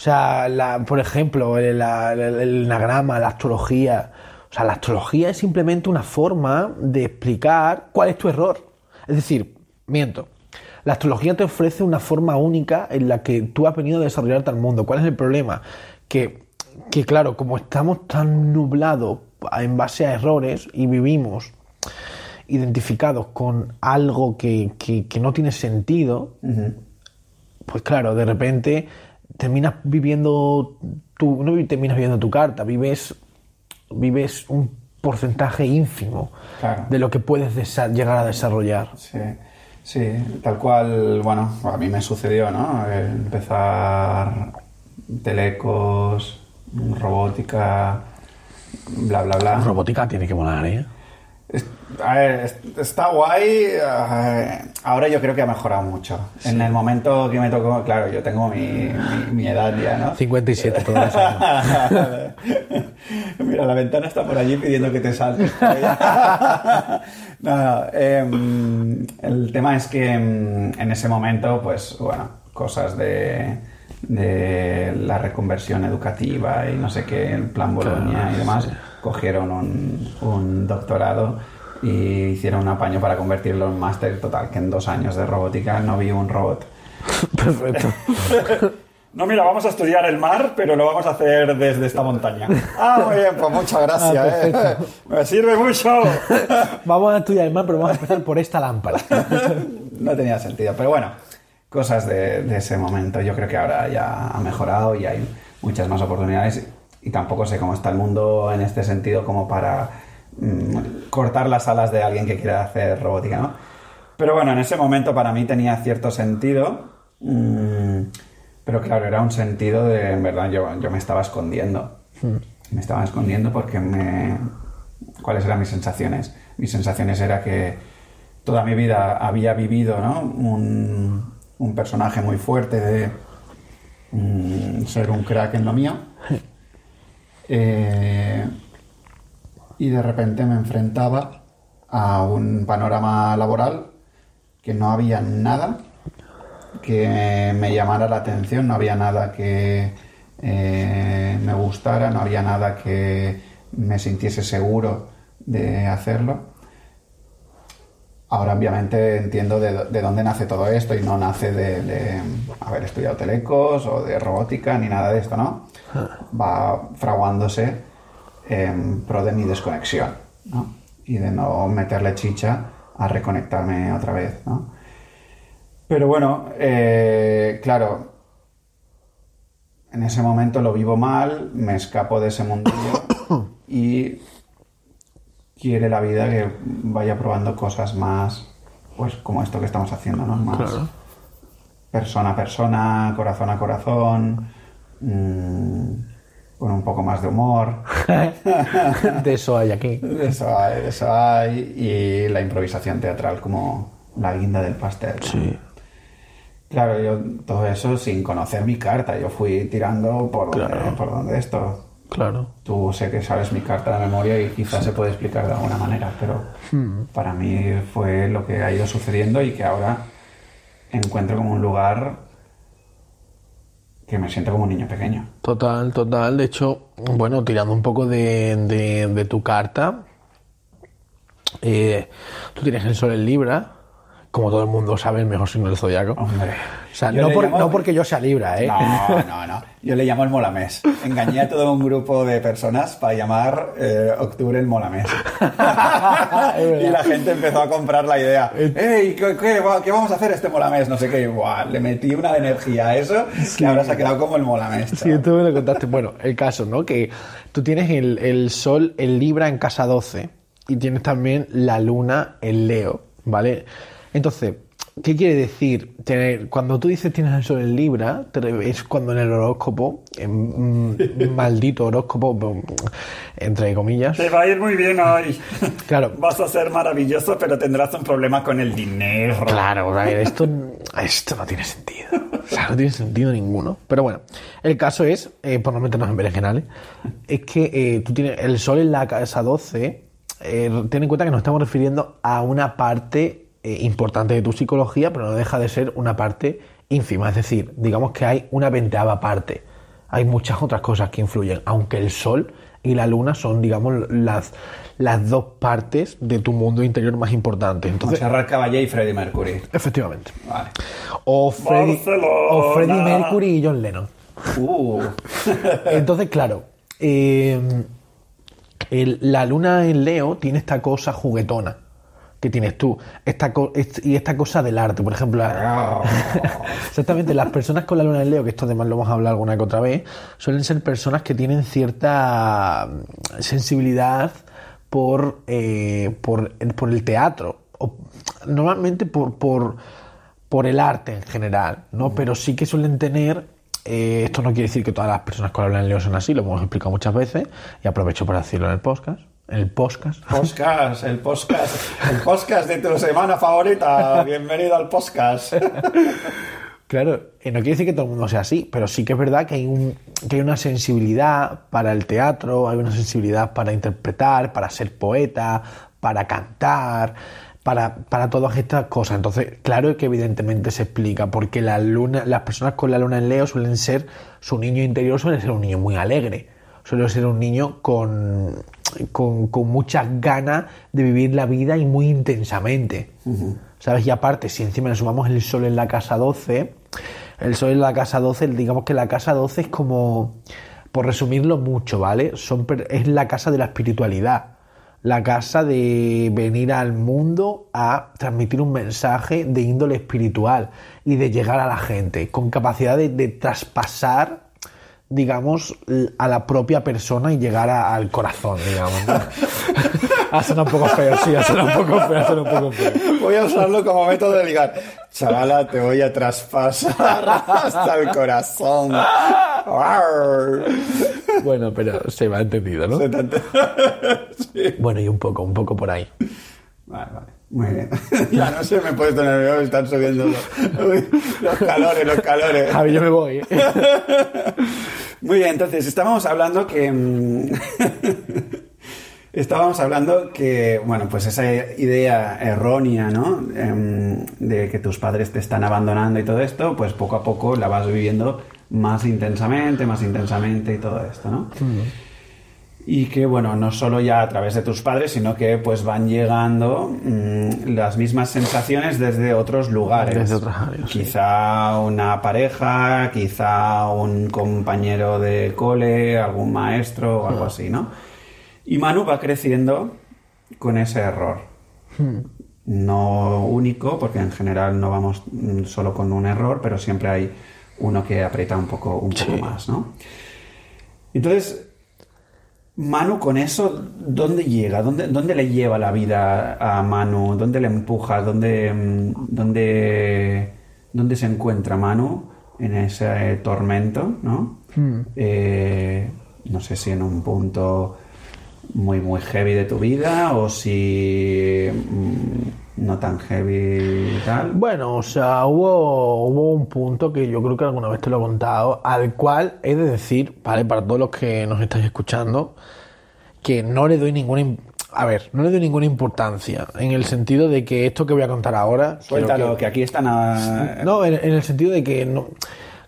O sea, la- por ejemplo, el, la- el, el enagrama, la astrología. O sea, la astrología es simplemente una forma de explicar cuál es tu error. Es decir, miento. La astrología te ofrece una forma única en la que tú has venido a desarrollarte al mundo. ¿Cuál es el problema? Que, que claro, como estamos tan nublados en base a errores y vivimos identificados con algo que, que- que no tiene sentido, pues claro, de repente terminas viviendo tu, no terminas viviendo tu carta, vives, vives un porcentaje ínfimo Claro. de lo que puedes llegar a desarrollar. Sí, sí, tal cual, bueno, a mí me sucedió, ¿no? Empezar telecos, robótica, bla, bla, bla. Robótica tiene que molar, ¿eh? A ver, está guay. eh, Ahora yo creo que ha mejorado mucho. En el momento que me tocó, claro, yo tengo mi, mi- mi edad ya, ¿no? 57 todos los años. Mira, la ventana está por allí pidiendo que te saltes. no, no, em, el tema es que em, en ese momento, pues, bueno, cosas de, de la reconversión educativa y no sé qué, el plan Bolonia y demás, cogieron un, un doctorado y hicieron un apaño para convertirlo en máster total, que en dos años de robótica no vi un robot. Perfecto. No, mira, vamos a estudiar el mar, pero lo vamos a hacer desde esta montaña. Ah, muy bien, pues muchas gracias. Ah, ¿eh? Me sirve mucho. Vamos a estudiar el mar, pero vamos a empezar por esta lámpara. No tenía sentido, pero bueno, cosas de, de ese momento. Yo creo que ahora ya ha mejorado y hay muchas más oportunidades y tampoco sé cómo está el mundo en este sentido como para cortar las alas de alguien que quiera hacer robótica, ¿no? Pero bueno, en ese momento para mí tenía cierto sentido, mm, pero claro, era un sentido de, en verdad, yo, yo me estaba escondiendo. Me estaba escondiendo porque me... ¿Cuáles eran mis sensaciones? Mis sensaciones era que toda mi vida había vivido ¿no? un, un personaje muy fuerte de mm, ser un crack en lo mío. Eh, y de repente me enfrentaba a un panorama laboral que no había nada que me llamara la atención, no había nada que eh, me gustara, no había nada que me sintiese seguro de hacerlo. Ahora obviamente entiendo de, de dónde nace todo esto y no nace de, de haber estudiado telecos o de robótica ni nada de esto, ¿no? Va fraguándose en pro de mi desconexión, ¿no? Y de no meterle chicha a reconectarme otra vez, ¿no? Pero bueno, eh, claro, en ese momento lo vivo mal, me escapo de ese mundillo y quiere la vida que vaya probando cosas más, pues como esto que estamos haciendo, ¿no? Más Claro. persona a persona, corazón a corazón, mm, con un poco más de humor. De eso hay aquí. De Eso hay, de eso hay. Y la improvisación teatral como la guinda del pastel. ¿no? Sí. Claro, yo todo eso sin conocer mi carta. Yo fui tirando por donde, Claro. por donde esto. Claro. Tú sé que sabes mi carta de memoria y quizás se puede explicar de alguna manera, pero Hmm. para mí fue lo que ha ido sucediendo y que ahora encuentro como un lugar que me siento como un niño pequeño. Total, total. De hecho, bueno, tirando un poco de, de- de tu carta, eh, tú tienes el sol en Libra, como todo el mundo sabe, el mejor signo del zodiaco. Hombre. O sea, no, le por- llamo- no porque yo sea Libra, ¿eh? No, no, no. Yo le llamo el molamés. Engañé a todo un grupo de personas para llamar eh, octubre el molamés. y la gente empezó a comprar la idea. ¡Ey! ¿qué, qué, va- qué vamos a hacer este molamés? No sé qué. Buah, le metí una de energía a eso que ahora se ha quedado como el molamés. Sí, tú me lo contaste. Bueno, el caso, ¿no? Que tú tienes el, el sol en Libra en casa 12 y tienes también la luna en Leo, ¿vale? Entonces, ¿qué quiere decir? Tener, cuando tú dices tienes el sol en Libra, es cuando en el horóscopo, en maldito horóscopo, entre comillas, Te va a ir muy bien hoy. Claro. Vas a ser maravilloso, pero tendrás un problema con el dinero. Claro, esto, esto no tiene sentido. O sea, no tiene sentido ninguno. Pero bueno, el caso es, eh, por no meternos en berenjenales, es que eh, tú tienes el sol en la casa 12. eh, ten en cuenta que nos estamos refiriendo a una parte eh, importante de tu psicología, pero no deja de ser una parte ínfima. Es decir, digamos que hay una veinteava parte. Hay muchas otras cosas que influyen, aunque el sol y la luna son, digamos, las, las dos partes de tu mundo interior más importantes. Entonces, Montserrat Caballé y Freddie Mercury. Efectivamente. Vale. O Freddie, Barcelona. o Freddie Mercury y John Lennon. Uh, Entonces, claro, eh, el- la luna en Leo tiene esta cosa juguetona que tienes tú. Esta co- est- y esta cosa del arte, por ejemplo. la- Exactamente, las personas con la luna en Leo, que esto además lo hemos hablado alguna que otra vez, suelen ser personas que tienen cierta mm, sensibilidad por, eh, por, por el teatro, o normalmente por, por, por el arte en general, ¿no? Pero sí que suelen tener eh, esto no quiere decir que todas las personas que hablan leo son así, lo hemos explicado muchas veces y aprovecho para decirlo en el podcast. El podcast. Podcast, el podcast, el podcast de tu semana favorita. Bienvenido al podcast. Claro, y no quiere decir que todo el mundo sea así, pero sí que es verdad que hay, un, que hay una sensibilidad para el teatro, hay una sensibilidad para interpretar, para ser poeta, para cantar, para, para todas estas cosas. Entonces, claro que evidentemente se explica, porque la luna, las personas con la luna en Leo suelen ser, su niño interior suele ser un niño muy alegre, suele ser un niño con, con, con muchas ganas de vivir la vida y muy intensamente. ¿Sabes? Y aparte, si encima le sumamos el sol en la casa 12, el sol en la casa 12, digamos que la casa 12 es como, por resumirlo mucho, ¿vale? Son, es la casa de la espiritualidad la casa de venir al mundo a transmitir un mensaje de índole espiritual y de llegar a la gente, con capacidad de, de traspasar, digamos, a la propia persona y llegar a- al corazón, digamos. ¿no? ha sonado un poco feo, sí, ha sonado un poco feo, ha sonado un poco feo. Voy a usarlo como método de ligar. Chavala, te voy a traspasar hasta el corazón. Bueno, pero se me ha entendido, ¿no? Se te Sí. Bueno, y un poco, un poco por ahí. Vale, vale. Muy bien. Ya no sé, me he puesto nervioso, están subiendo los, calores, los calores. Javi, yo me voy. ¿eh? Muy bien, entonces estábamos hablando que. mm, estábamos hablando que, bueno, pues esa idea errónea, ¿no? Em, de que tus padres te están abandonando y todo esto, pues poco a poco la vas viviendo más intensamente, más intensamente y todo esto, ¿no? Y que, bueno, no solo ya a través de tus padres, sino que pues van llegando mm, las mismas sensaciones desde otros lugares. Desde otras áreas, sí. Quizá una pareja, quizá un compañero de cole, algún maestro o algo así, ¿no? Y Manu va creciendo con ese error. No único, porque en general no vamos mm, solo con un error, pero siempre hay uno que aprieta un poco, un poco más, ¿no? Entonces, Manu con eso, ¿dónde llega? ¿Dónde, dónde le lleva la vida a Manu? ¿Dónde le empuja? ¿Dónde, mm, dónde, dónde se encuentra Manu en ese tormento? ¿no? Eh, no sé si en un punto muy, muy heavy de tu vida o si mm, no tan heavy y tal. Bueno, o sea, hubo, hubo un punto que yo creo que alguna vez te lo he contado, al cual he de decir, ¿vale? Para todos los que nos estáis escuchando, que no le doy ninguna... A ver, no le doy ninguna importancia, en el sentido de que esto que voy a contar ahora... Suéltalo, que- que aquí están a... No, en, en el sentido de que no.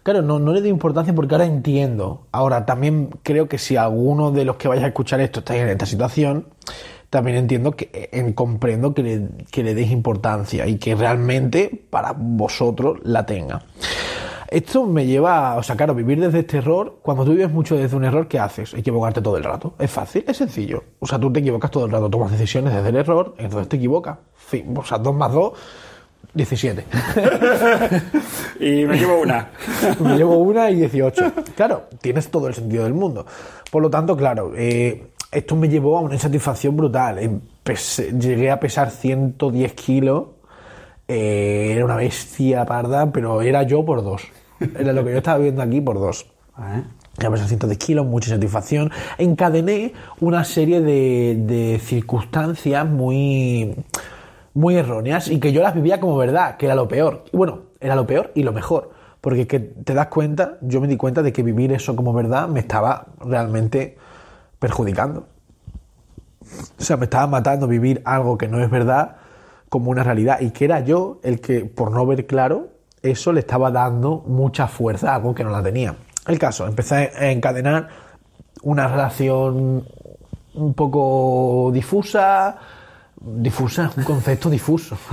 Claro, no, no le doy importancia porque ahora entiendo. Ahora, también creo que si alguno de los que vayáis a escuchar esto estáis en esta situación, también entiendo que eh, en- comprendo que le, que le deis importancia y que realmente para vosotros la tenga. Esto me lleva, o sea, claro, vivir desde este error, cuando tú vives mucho desde un error, ¿qué haces? Equivocarte todo el rato. Es fácil, es sencillo. O sea, tú te equivocas todo el rato, tomas decisiones desde el error, entonces te equivocas. Fin, o sea, 2 más 2, 17. Y me llevo una. Me llevo una y 18. Claro, tienes todo el sentido del mundo. Por lo tanto, claro, eh, esto me llevó a una insatisfacción brutal. Empecé- llegué a pesar 110 kilos. Eh, era una bestia parda, pero era yo por dos. Era lo que yo estaba viendo aquí por dos. Ya pesar 110 kilos, mucha satisfacción. Encadené una serie de, de circunstancias muy, muy erróneas y que yo las vivía como verdad, que era lo peor. Y bueno, era lo peor y lo mejor. Porque que te das cuenta, yo me di cuenta de que vivir eso como verdad me estaba realmente perjudicando. O sea, me estaba matando vivir algo que no es verdad como una realidad y que era yo el que, por no ver claro, eso le estaba dando mucha fuerza a algo que no la tenía. El caso, empecé a encadenar una relación un poco difusa, difusa, un concepto difuso.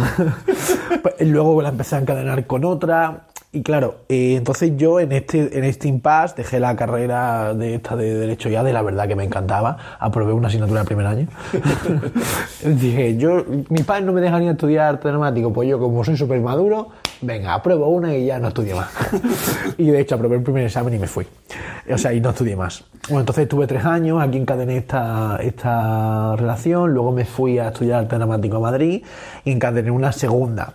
Pues, Luego la empecé a encadenar con otra Y claro, eh, entonces yo en este, en este impasse dejé la carrera de esta de Derecho ya, de la verdad que me encantaba. Aprobé una asignatura el primer año. Dije, yo, mis padres no me dejan ni estudiar arte dramático, pues yo como soy súper maduro, venga, apruebo una y ya no estudio más. y de hecho aprobé el primer examen y me fui. O sea, y no estudié más. Bueno, entonces estuve tres años, aquí encadené esta, esta relación, luego me fui a estudiar arte dramático a Madrid y encadené una segunda.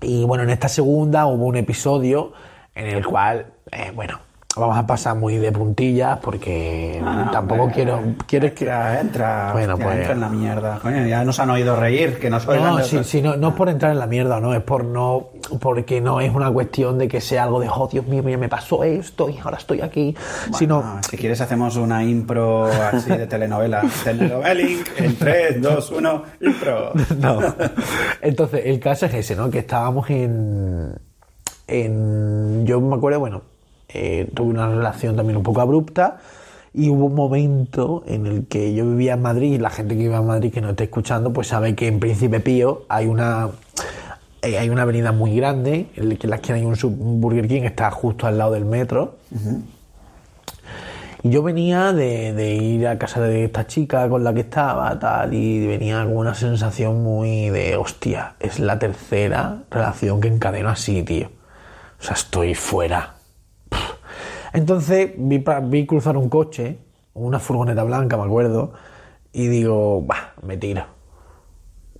Y bueno, en esta segunda hubo un episodio en el cual, eh, bueno, vamos a pasar muy de puntillas porque Ah, tampoco hombre, quiero... ¿Quieres que...? Entra, entra, Bueno, hostia, pues- entra en la mierda. Coño, ya nos han oído reír, que nos. No, sí, sí, no, no es por entrar en la mierda, no, es por no, porque no es una cuestión de que sea algo de, oh, Dios mío, mira, me pasó esto y ahora estoy aquí, sino, si quieres hacemos una impro así de telenovela. Telenoveling en 3, 2, 1, impro. no. Entonces, el caso es ese, ¿no? Que estábamos en, en yo me acuerdo, bueno, eh, tuve una relación también un poco abrupta y hubo un momento en el que yo vivía en Madrid y la gente que vive en Madrid que no esté escuchando, pues sabe que en Príncipe Pío hay una eh, hay una avenida muy grande en la que en la esquina hay un, un Burger King, está justo al lado del metro. Y yo venía de, de ir a casa de esta chica con la que estaba, tal, y venía con una sensación muy de, hostia, es la tercera relación que encadeno así, tío. O sea, estoy fuera. Entonces vi, vi cruzar un coche, una furgoneta blanca, me acuerdo, y digo, bah, me tiro.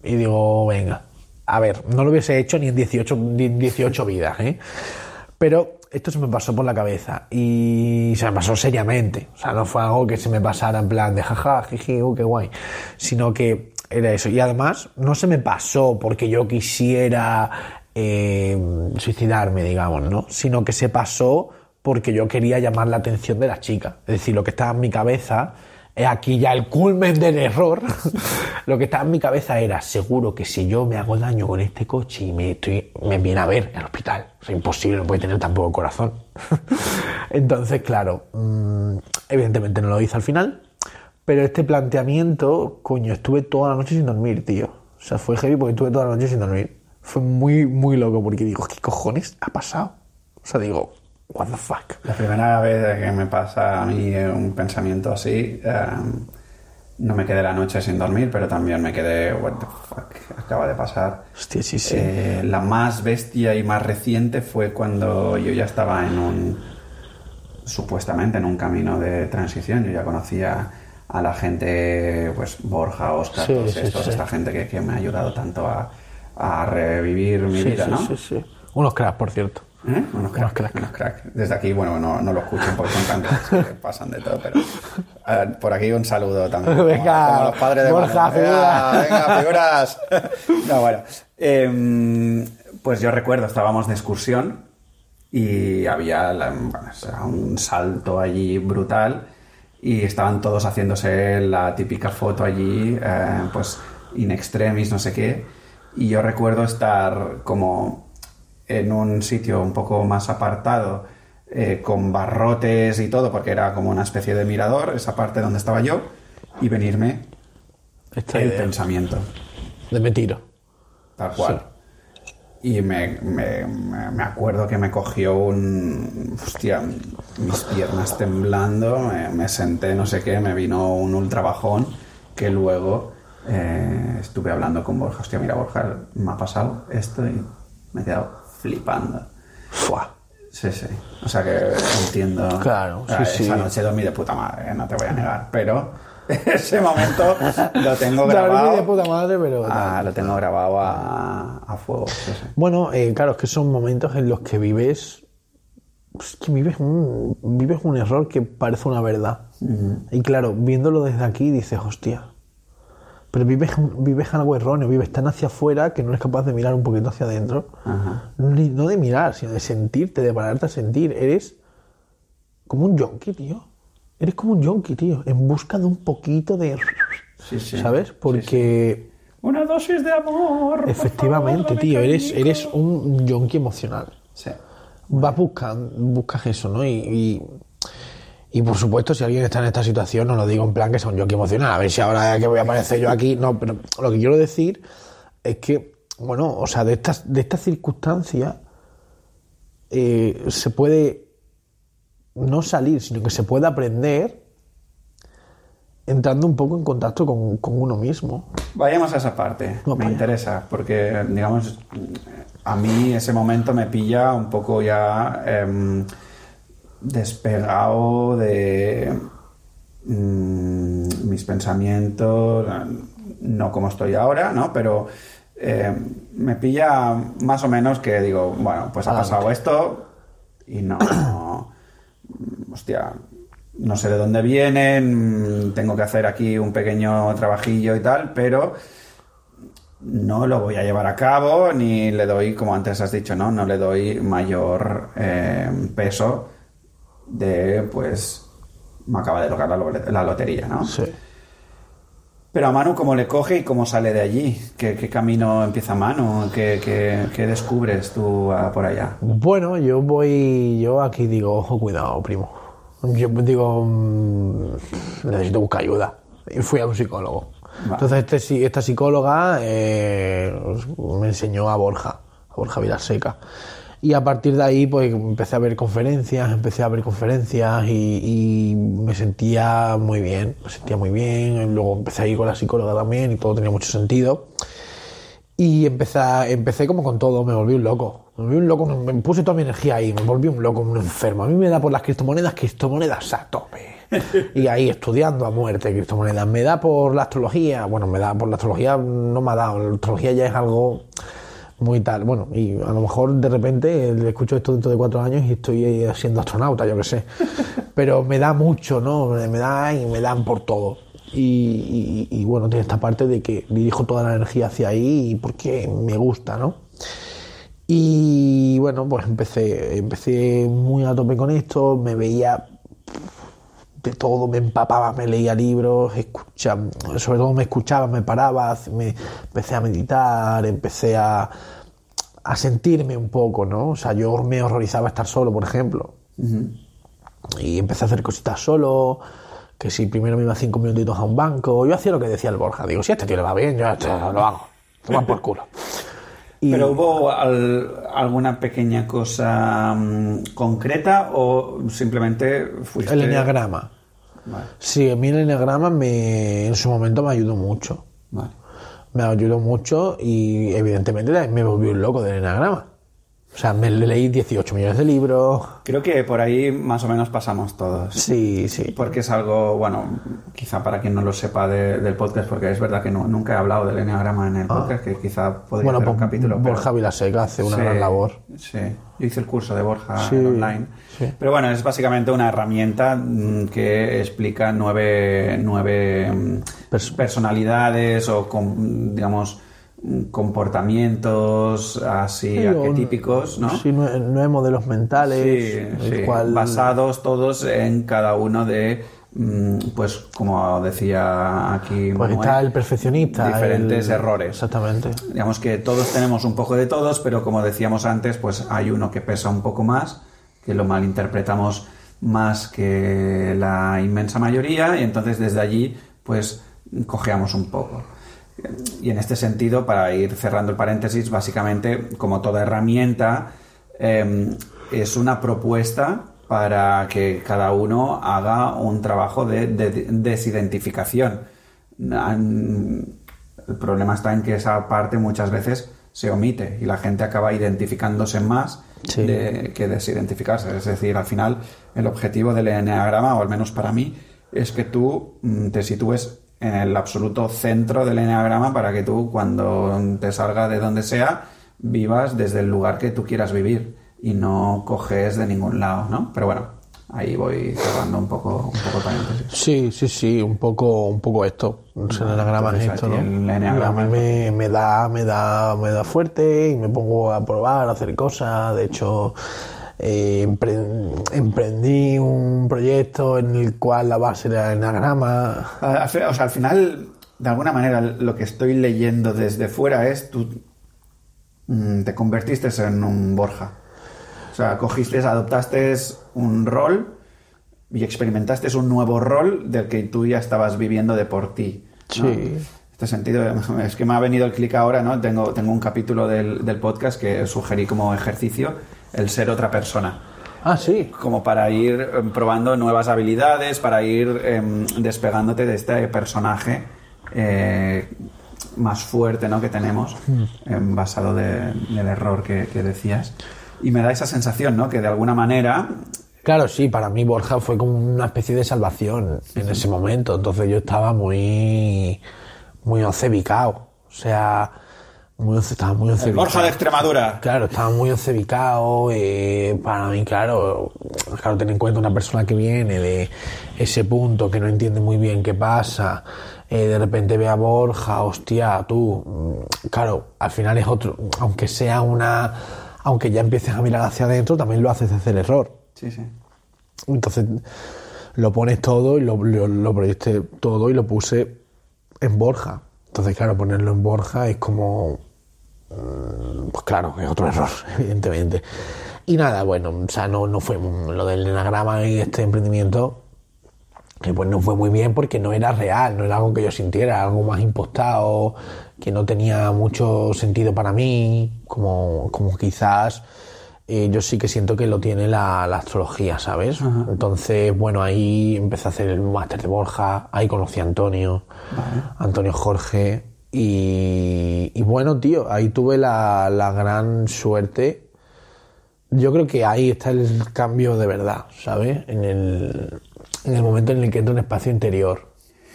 Y digo, venga. A ver, no lo hubiese hecho ni en 18, ni en 18 vidas, ¿eh? Pero esto se me pasó por la cabeza y se me pasó seriamente. O sea, no fue algo que se me pasara en plan de jaja, jiji, uh, qué guay. Sino que era eso. Y además, no se me pasó porque yo quisiera eh, suicidarme, digamos, ¿no? Sino que se pasó porque yo quería llamar la atención de la chica. Es decir, lo que estaba en mi cabeza es aquí ya el culmen del error. Lo que estaba en mi cabeza era, seguro que si yo me hago daño con este coche y me, estoy, me viene a ver al hospital, sea, imposible, no puede tener tampoco corazón. Entonces, claro, mm, evidentemente no lo hice al final, pero este planteamiento, coño, estuve toda la noche sin dormir, tío. O sea, fue heavy porque estuve toda la noche sin dormir. Fue muy, muy loco porque digo, ¿qué cojones ha pasado? O sea, digo, what the fuck. La primera vez que me pasa a mí un pensamiento así, eh, no me quedé la noche sin dormir, pero también me quedé, what the fuck, acaba de pasar. Hostia, sí, sí. Eh, la más bestia y más reciente fue cuando yo ya estaba en un, supuestamente en un camino de transición. Yo ya conocía a la gente, pues Borja, Oscar, Sí, todos sí, estos, sí. esta gente que, que me ha ayudado tanto a, a revivir mi Sí, vida, sí, ¿no? sí, sí. Unos cracks, por cierto. ¿Eh? Unos cracks, cracks. unos cracks. Desde aquí, bueno, no, no lo escuchen porque son tantos que pasan de todo, pero por aquí un saludo también. Venga, como los padres de Borja, figura. venga, figuras. No, bueno. em, pues yo recuerdo, estábamos de excursión y había la- bueno, era un salto allí brutal y estaban todos haciéndose la típica foto allí, eh, pues in extremis, no sé qué. Y yo recuerdo estar como en un sitio un poco más apartado, eh, con barrotes y todo, porque era como una especie de mirador, esa parte donde estaba yo, y venirme Esta el idea pensamiento, de me tiro. tal cual. Y me, me- me- acuerdo que me cogió un... Hostia, mis piernas temblando, me, me senté, no sé qué, me vino un ultra bajón que luego eh, estuve hablando con Borja. Hostia, mira, Borja, me ha pasado esto y me he quedado flipando. Fua. Sí, sí. O sea que entiendo. Claro, sí, sí. Esa noche dormí de puta madre, no te voy a negar. Pero ese momento lo tengo Dormí grabado. de puta madre, pero Ah, lo tengo grabado a, a fuego. Sí, sí. Bueno, eh, claro, es que son momentos en los que vives. Es que vives un, vives un error que parece una verdad. Y claro, viéndolo desde aquí dices, hostia. Pero vives, vives algo erróneo, vives tan hacia afuera que no eres capaz de mirar un poquito hacia adentro. Ajá. No de mirar, sino de sentirte, de pararte a sentir. Eres como un yonki, tío. Eres como un yonki, tío. En busca de un poquito de. Sí, sí. ¿Sabes? Porque. Una dosis de amor. Efectivamente, favor, tío, eres, eres un yonki emocional. Sí. Vas buscando, buscas eso, ¿no? Y, y, y, por supuesto, si alguien está en esta situación, no lo digo en plan que sea un yonki emocional, a ver si ahora que voy a aparecer yo aquí. No, pero lo que quiero decir es que, bueno, o sea, de estas, de estas circunstancias eh, se puede no salir, sino que se puede aprender entrando un poco en contacto con, con uno mismo. Vayamos a esa parte, No, me vaya. interesa, porque, digamos, a mí ese momento me pilla un poco ya em, despegado de mm, mis pensamientos, no como estoy ahora, ¿no? Pero eh, me pilla más o menos que digo, bueno, pues ha pasado esto y no, no, hostia, no sé de dónde vienen, tengo que hacer aquí un pequeño trabajillo y tal, pero no lo voy a llevar a cabo ni le doy, como antes has dicho, ¿no? No le doy mayor eh, peso de, pues, me acaba de tocar la, lo- la lotería, ¿no? Sí. Pero a Manu, ¿cómo le coge y cómo sale de allí? ¿Qué, qué camino empieza Manu? ¿Qué, qué- qué descubres tú ah, por allá? Bueno, yo voy, yo aquí digo, ojo, cuidado, primo. Yo digo, mm, necesito buscar ayuda. Y fui a un psicólogo. Vale. Entonces este, esta psicóloga eh, me enseñó a Borja, a Borja Vilaseca. Y a partir de ahí, pues empecé a ver conferencias, empecé a ver conferencias y, me sentía muy bien, me sentía muy bien. Luego empecé a ir con la psicóloga también y todo tenía mucho sentido. Y empecé, empecé como con todo, me volví un loco. Me volví un loco, me, me puse toda mi energía ahí, me volví un loco, un enfermo. A mí me da por las criptomonedas, criptomonedas a tope. Y ahí estudiando a muerte criptomonedas. Me da por la astrología, bueno, me da por la astrología, no me ha dado. La astrología ya es algo muy tal. Bueno, y a lo mejor de repente eh, escucho esto dentro de cuatro años y estoy eh, siendo astronauta, yo qué sé. Pero me da mucho, ¿no? Me da y me dan por todo. Y, y- y, bueno, tiene esta parte de que dirijo toda la energía hacia ahí porque me gusta, ¿no? Y bueno, pues empecé, empecé muy a tope con esto, me veía de todo, me empapaba, me leía libros, escuchaba, sobre todo me escuchaba, me paraba, me empecé a meditar, empecé a, a sentirme un poco, ¿no? O sea, yo me horrorizaba estar solo, por ejemplo. Y empecé a hacer cositas solo, que si primero me iba cinco minutitos a un banco, yo hacía lo que decía el Borja, digo, si a este tío le va bien, yo esto lo hago, toma por culo. Y- ¿Pero hubo al- alguna pequeña cosa mm, concreta o simplemente fuiste... El enneagrama. Vale, Sí, a mí el enneagrama me, en su momento me ayudó mucho. vale. Me ayudó mucho y evidentemente me volví un loco del enneagrama. O sea, me leí 18 millones de libros. Creo que por ahí más o menos pasamos todos. Sí, sí. Porque es algo, bueno, quizá para quien no lo sepa de- del podcast, porque es verdad que no- nunca he hablado del enneagrama en el podcast, que quizá podría Ah. Bueno, hacer un pues capítulo. pero- Borja Vilaseca hace una Sí, gran labor. Sí, yo hice el curso de Borja Sí, en online. sí. Pero bueno, es básicamente una herramienta mm, que explica nueve, nueve mm, Pers- personalidades o, com- digamos, comportamientos así Sí, arquetípicos, ¿no? Sí, nueve, modelos mentales. Sí, el sí, cual- basados todos en cada uno de, mm, pues como decía aquí, Pues Manuel, está el perfeccionista. diferentes el- errores. Exactamente. Digamos que todos tenemos un poco de todos, pero como decíamos antes, pues hay uno que pesa un poco más, que lo malinterpretamos más que la inmensa mayoría, y entonces desde allí, pues cojeamos un poco. Y en este sentido, para ir cerrando el paréntesis, básicamente, como toda herramienta, eh, es una propuesta para que cada uno haga un trabajo de, de desidentificación. El problema está en que esa parte muchas veces se omite y la gente acaba identificándose más Sí. de- que desidentificarse. Es decir, al final, el objetivo del enneagrama, o al menos para mí, es que tú mm, te sitúes en el absoluto centro del enneagrama para que tú, cuando te salga de donde sea, vivas desde el lugar que tú quieras vivir y no coges de ningún lado, ¿no? Pero bueno, ahí voy cerrando un poco, un poco paréntesis. Sí, sí, sí, un poco, un poco esto. El enneagrama es esto, ¿no? el Y enneagrama a mí me, me da, me da, me da fuerte y me pongo a probar, a hacer cosas. De hecho, eh, empre- emprendí un proyecto en el cual la base era el fi- O sea, al final, de alguna manera, lo que estoy leyendo desde fuera es tú mm, te convertiste en un Borja. O sea, cogiste, adoptaste un rol y experimentaste un nuevo rol del que tú ya estabas viviendo de por ti. ¿no? Sí. Este sentido, es que me ha venido el clic ahora, ¿no? Tengo, tengo un capítulo del, del podcast que sugerí como ejercicio el ser otra persona. Ah, sí. Como para ir eh, probando nuevas habilidades, para ir em, despegándote de este personaje eh, más fuerte ¿no? que tenemos, em, basado de- del error que, que decías. Y me da esa sensación, ¿no? Que de alguna manera Claro, sí, para mí Borja fue como una especie de salvación en ese momento. Entonces yo estaba muy, muy ocebicado. O sea, muy, estaba muy el. Borja de Extremadura. Claro, estaba muy ocebicado. eh, para mí, claro, claro, ten en cuenta una persona que viene de ese punto, que no entiende muy bien qué pasa. eh, de repente ve a Borja, hostia, tú. mm, Claro, al final es otro. Aunque sea una. Aunque ya empieces a mirar hacia adentro, también lo haces desde el error. Sí, sí. Entonces lo pones todo y lo, lo, lo proyecté todo y lo puse en Borja. Entonces, claro, ponerlo en Borja es como. Mm, Pues claro, es otro error, evidentemente. Y nada, bueno, o sea, no, no fue lo del enagrama y este emprendimiento, que pues no fue muy bien porque no era real, no era algo que yo sintiera, era algo más impostado, que no tenía mucho sentido para mí, como, como quizás eh, yo sí que siento que lo tiene la, la astrología, ¿sabes? Entonces, bueno, ahí empecé a hacer el máster de Borja, ahí conocí a Antonio, Antonio Jorge, y, y bueno, tío, ahí tuve la, la gran suerte. Yo creo que ahí está el cambio de verdad, ¿sabes? En el, en el momento en el que entro en espacio interior.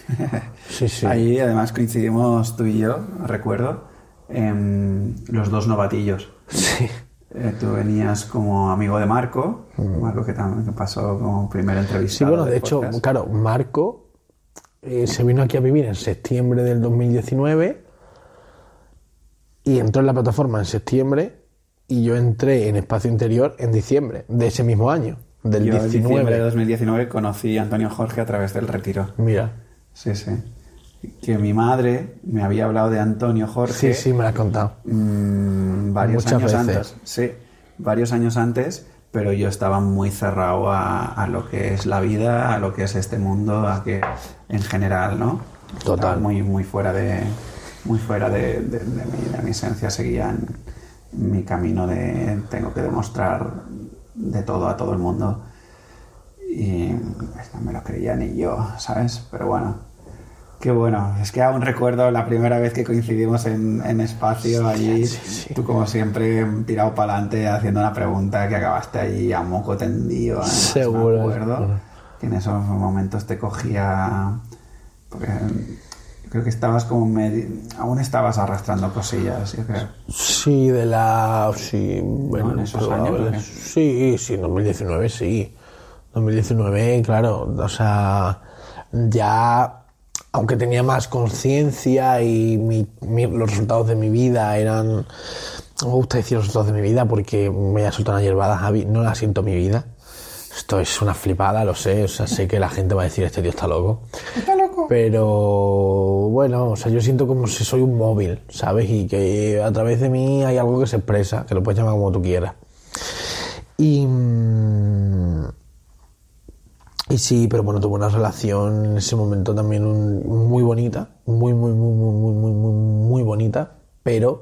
Sí, sí. Ahí además coincidimos tú y yo, recuerdo, en los dos novatillos. Sí. Eh, tú venías como amigo de Marco, Marco que también pasó como primer Sí, entrevistado. bueno, de hecho, podcast. claro, Marco eh, se vino aquí a vivir en septiembre del 2019 y entró en la plataforma en septiembre y yo entré en espacio interior en diciembre de ese mismo año, del Yo en diciembre de 19. 2019 conocí a Antonio Jorge a través del retiro. Mira, Sí, sí. Que mi madre me había hablado de Antonio Jorge sí, sí, me lo has contado. mm, varios Muchas años veces. antes. Sí, varios años antes, pero yo estaba muy cerrado a, a lo que es la vida, a lo que es este mundo, a que en general, ¿no? Total. Estaba muy, muy fuera de muy fuera de, de- de mi, de mi esencia, seguía en mi camino de tengo que demostrar de todo a todo el mundo y pues, no me lo creía ni yo, ¿sabes? Pero bueno, qué bueno. Es que aún recuerdo la primera vez que coincidimos en, en espacio allí, tú como siempre tirado para adelante haciendo una pregunta que acabaste allí a moco tendido. además, Seguro. Me acuerdo que en esos momentos te cogía... Porque creo que estabas como medio... Aún estabas arrastrando cosillas, yo creo. Sí, de la. Sí, bueno, en esos. Sí, sí, 2019, sí. 2019, claro. O sea, ya. Aunque tenía más conciencia y mi- mi- los resultados de mi vida eran. No me gusta decir los resultados de mi vida porque me voy a soltar una hierbada, Javi. No la siento mi vida. Esto es una flipada, lo sé. O sea, sé que la gente va a decir: Este tío está loco. Está loco. Pero bueno, o sea, yo siento como si soy un móvil, ¿sabes? Y que a través de mí hay algo que se expresa, que lo puedes llamar como tú quieras. Y. mm, Y sí, pero bueno, tuve una relación en ese momento también un- muy bonita, muy, muy, muy, muy, muy, muy, muy, muy bonita, pero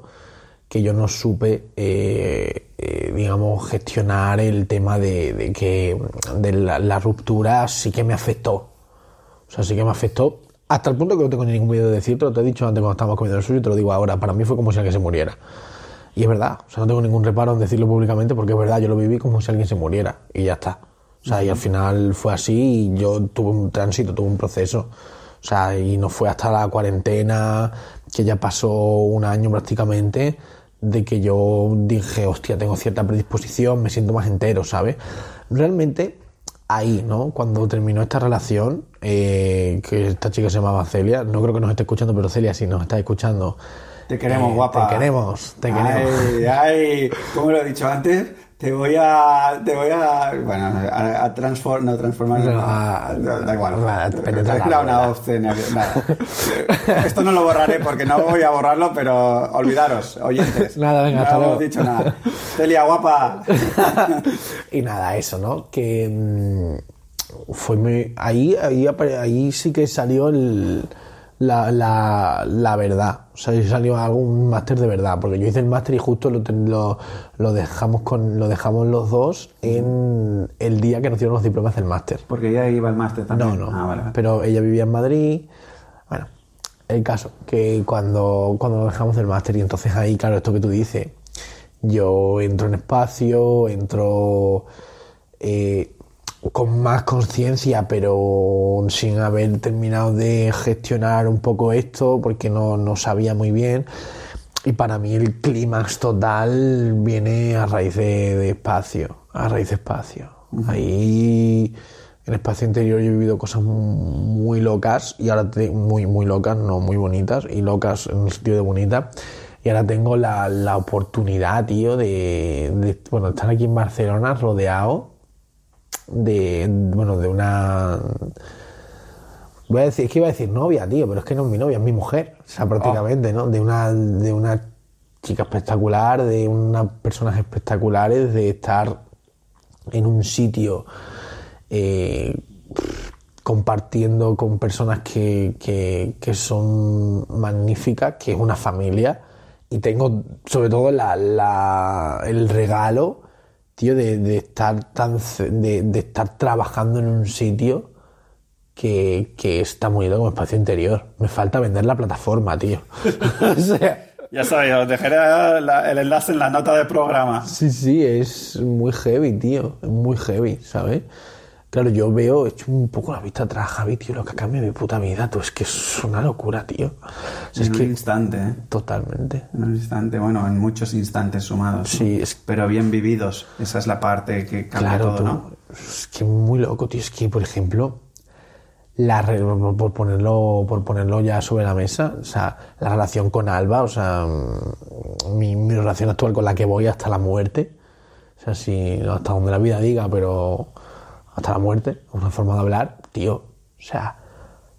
que yo no supe, eh, eh, digamos, gestionar el tema de, que de la, ruptura sí que me afectó. O sea, sí que me afectó hasta el punto que no tengo ningún miedo de decirte, lo te he dicho antes cuando estábamos comiendo el suyo y te lo digo ahora. Para mí fue como si alguien se muriera. Y es verdad, o sea, no tengo ningún reparo en decirlo públicamente porque es verdad, yo lo viví como si alguien se muriera y ya está. O sea, y al final fue así y yo tuve un tránsito, tuve un proceso. O sea, y no fue hasta la cuarentena, que ya pasó un año prácticamente, de que yo dije, hostia, tengo cierta predisposición, me siento más entero, ¿sabes? Realmente, ahí, ¿no? Cuando terminó esta relación, eh, que esta chica se llamaba Celia, no creo que nos esté escuchando, pero Celia, si nos está escuchando, Te queremos, eh, guapa. Te queremos, te queremos. Ay, ay, como lo he dicho antes, te voy a. Te voy a. Bueno, a, a transform, no, transformar. No, no, a- da, da igual. Esto no lo borraré porque no voy a borrarlo, pero olvidaros, oyentes. Nada, venga, no hemos dicho nada. Celia, guapa. y nada, eso, ¿no? Que mm, fue muy... Ahí, ahí, ahí sí que salió el- la, la, la verdad. O sea, yo salió algún máster de verdad, porque yo hice el máster y justo lo, lo, lo dejamos con lo dejamos los dos en el día que nos dieron los diplomas del máster. Porque ella iba al máster también. No, no. Ah, vale. Pero ella vivía en Madrid. Bueno, el caso, que cuando, cuando dejamos del máster, y entonces ahí, claro, esto que tú dices, yo entro en espacio, entro eh, con más conciencia, pero sin haber terminado de gestionar un poco esto, porque no, no sabía muy bien. Y para mí el clímax total viene a raíz de, de espacio, a raíz de espacio. Ahí en espacio interior yo he vivido cosas muy locas y ahora te- muy muy locas, no muy bonitas y locas en el sentido de bonita. Y ahora tengo la, la oportunidad, tío, de, de, bueno, estar aquí en Barcelona rodeado de, bueno, de una Voy a decir, es que iba a decir novia, tío, pero es que no es mi novia, es mi mujer. O sea, prácticamente, ¿no? De una, de una chica espectacular, de unas personas espectaculares, de estar en un sitio eh, compartiendo con personas que, que- que son magníficas, que es una familia. Y tengo sobre todo la- la- el regalo, tío, de, de estar tan de, de estar trabajando en un sitio que, que está muy como espacio interior. Me falta vender la plataforma, tío. o sea, Ya sabéis, os dejaré la- el enlace en la nota del programa. sí, sí, es muy heavy, tío. Es muy heavy, ¿sabes? Claro, yo veo, he hecho un poco la vista atrás, Javi, tío, lo que ha cambiado mi puta vida, tú, es que es una locura, tío. O sea, es en un que instante, ¿eh? totalmente. En un instante, bueno, en muchos instantes sumados. ¿no? Sí, es- Pero bien vividos. Esa es la parte que cambia Claro, todo, tú, ¿no? es que muy loco, tío. Es que, por ejemplo, la re- por ponerlo, por ponerlo ya sobre la mesa, o sea, la relación con Alba, o sea, mm, mi, mi relación actual con la que voy hasta la muerte, o sea, si no hasta donde la vida diga, pero hasta la muerte, una forma de hablar, tío, o sea,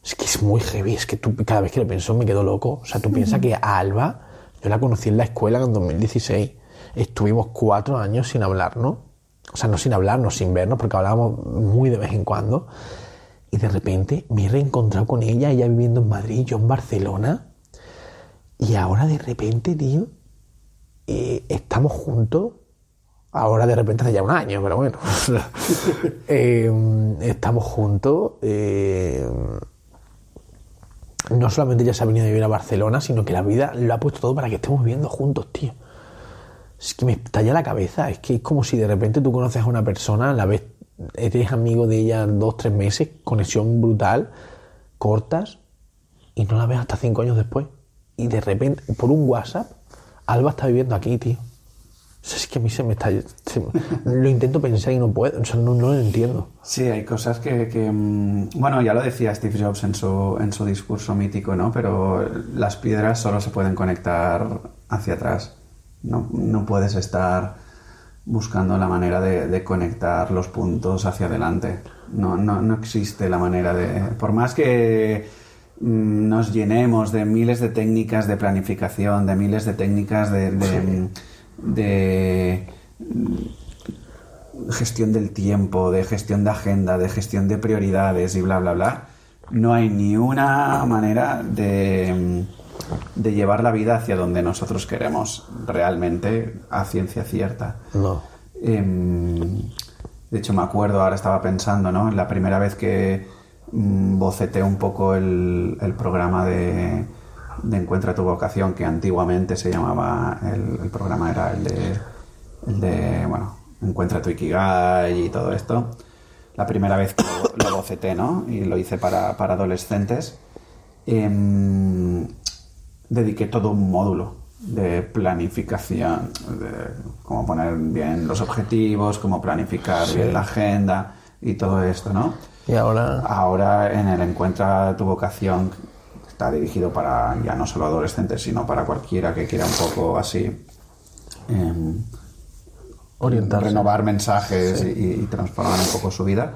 es que es muy heavy, es que tú cada vez que lo pienso me quedo loco, o sea, tú piensas que a Alba, yo la conocí en la escuela en 2016, estuvimos cuatro años sin hablarnos, o sea, no sin hablarnos, sin vernos, porque hablábamos muy de vez en cuando. Y de repente me he reencontrado con ella, ella viviendo en Madrid, yo en Barcelona. Y ahora de repente, tío, eh, estamos juntos. Ahora de repente hace ya un año, pero bueno. Eh, estamos juntos. eh, no solamente ella se ha venido a vivir a Barcelona, sino que la vida lo ha puesto todo para que estemos viviendo juntos, tío. Es que me estalla la cabeza. Es que es como si de repente tú conoces a una persona, la ves, eres amigo de ella dos, tres meses, conexión brutal, cortas, y no la ves hasta cinco años después. Y de repente, por un WhatsApp, Alba está viviendo aquí, tío. O sea, es que a mí se me está... se lo intento pensar y no puedo. O sea, no, no lo entiendo. Sí, hay cosas que, que, mm, bueno, ya lo decía Steve Jobs en su, en su discurso mítico, ¿no? Pero las piedras solo se pueden conectar hacia atrás. No, no puedes estar buscando la manera de, de conectar los puntos hacia adelante. No, no, no existe la manera de... Por más que mm, nos llenemos de miles de técnicas de planificación, de miles de técnicas de, de, de gestión del tiempo, de gestión de agenda, de gestión de prioridades y bla, bla, bla, no hay ni una manera de, de llevar la vida hacia donde nosotros queremos realmente a ciencia cierta. No. Em, de hecho, me acuerdo, ahora estaba pensando, ¿no? La primera vez que mm, boceté un poco el, el programa de, de Encuentra tu vocación, que antiguamente se llamaba, el, el programa era el de, el de, bueno, Encuentra tu Ikigai y todo esto. La primera vez que lo, lo boceté, ¿no? Y lo hice para, para adolescentes. em, dediqué todo un módulo de planificación, de cómo poner bien los objetivos, cómo planificar bien la agenda y todo esto, ¿no? Y ahora... Ahora en el Encuentra tu vocación está dirigido para ya no solo adolescentes, sino para cualquiera que quiera un poco así em, Orientarse. renovar mensajes y, y transformar un poco su vida.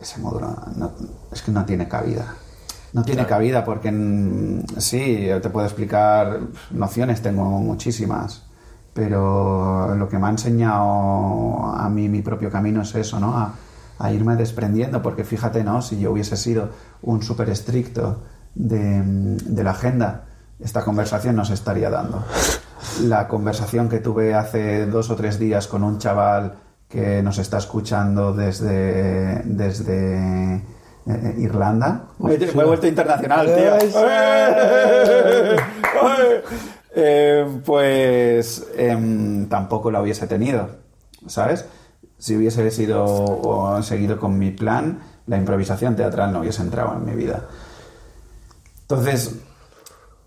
Ese módulo no- es que no tiene cabida. No tiene cabida porque mm, sí, te puedo explicar nociones, tengo muchísimas, pero lo que me ha enseñado a mí mi propio camino es eso, ¿no? A, a irme desprendiendo, porque fíjate, ¿no? Si yo hubiese sido un súper estricto de, de la agenda, esta conversación no se estaría dando. La conversación que tuve hace dos o tres días con un chaval que nos está escuchando desde, desde eh, Irlanda. Me, he vuelto internacional, tío. Eh, pues em, tampoco la hubiese tenido, ¿sabes? Si hubiese sido o seguido con mi plan, la improvisación teatral no hubiese entrado en mi vida. Entonces,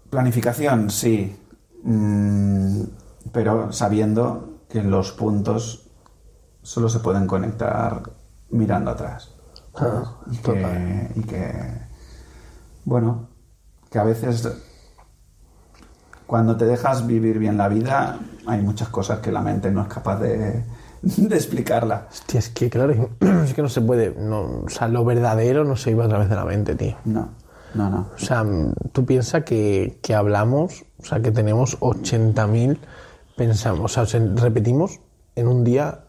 planificación, sí, mm, pero sabiendo que los puntos solo se pueden conectar mirando atrás. Ah, y, que, y que, bueno, que a veces cuando te dejas vivir bien la vida, hay muchas cosas que la mente no es capaz de, de explicarla. Hostia, es que claro, es que no se puede. No, o sea, lo verdadero no se iba a través de la mente, tío. No, no, no. O sea, tú piensas que, que hablamos, o sea, que tenemos 80.000 pensamos, o sea, se- repetimos en un día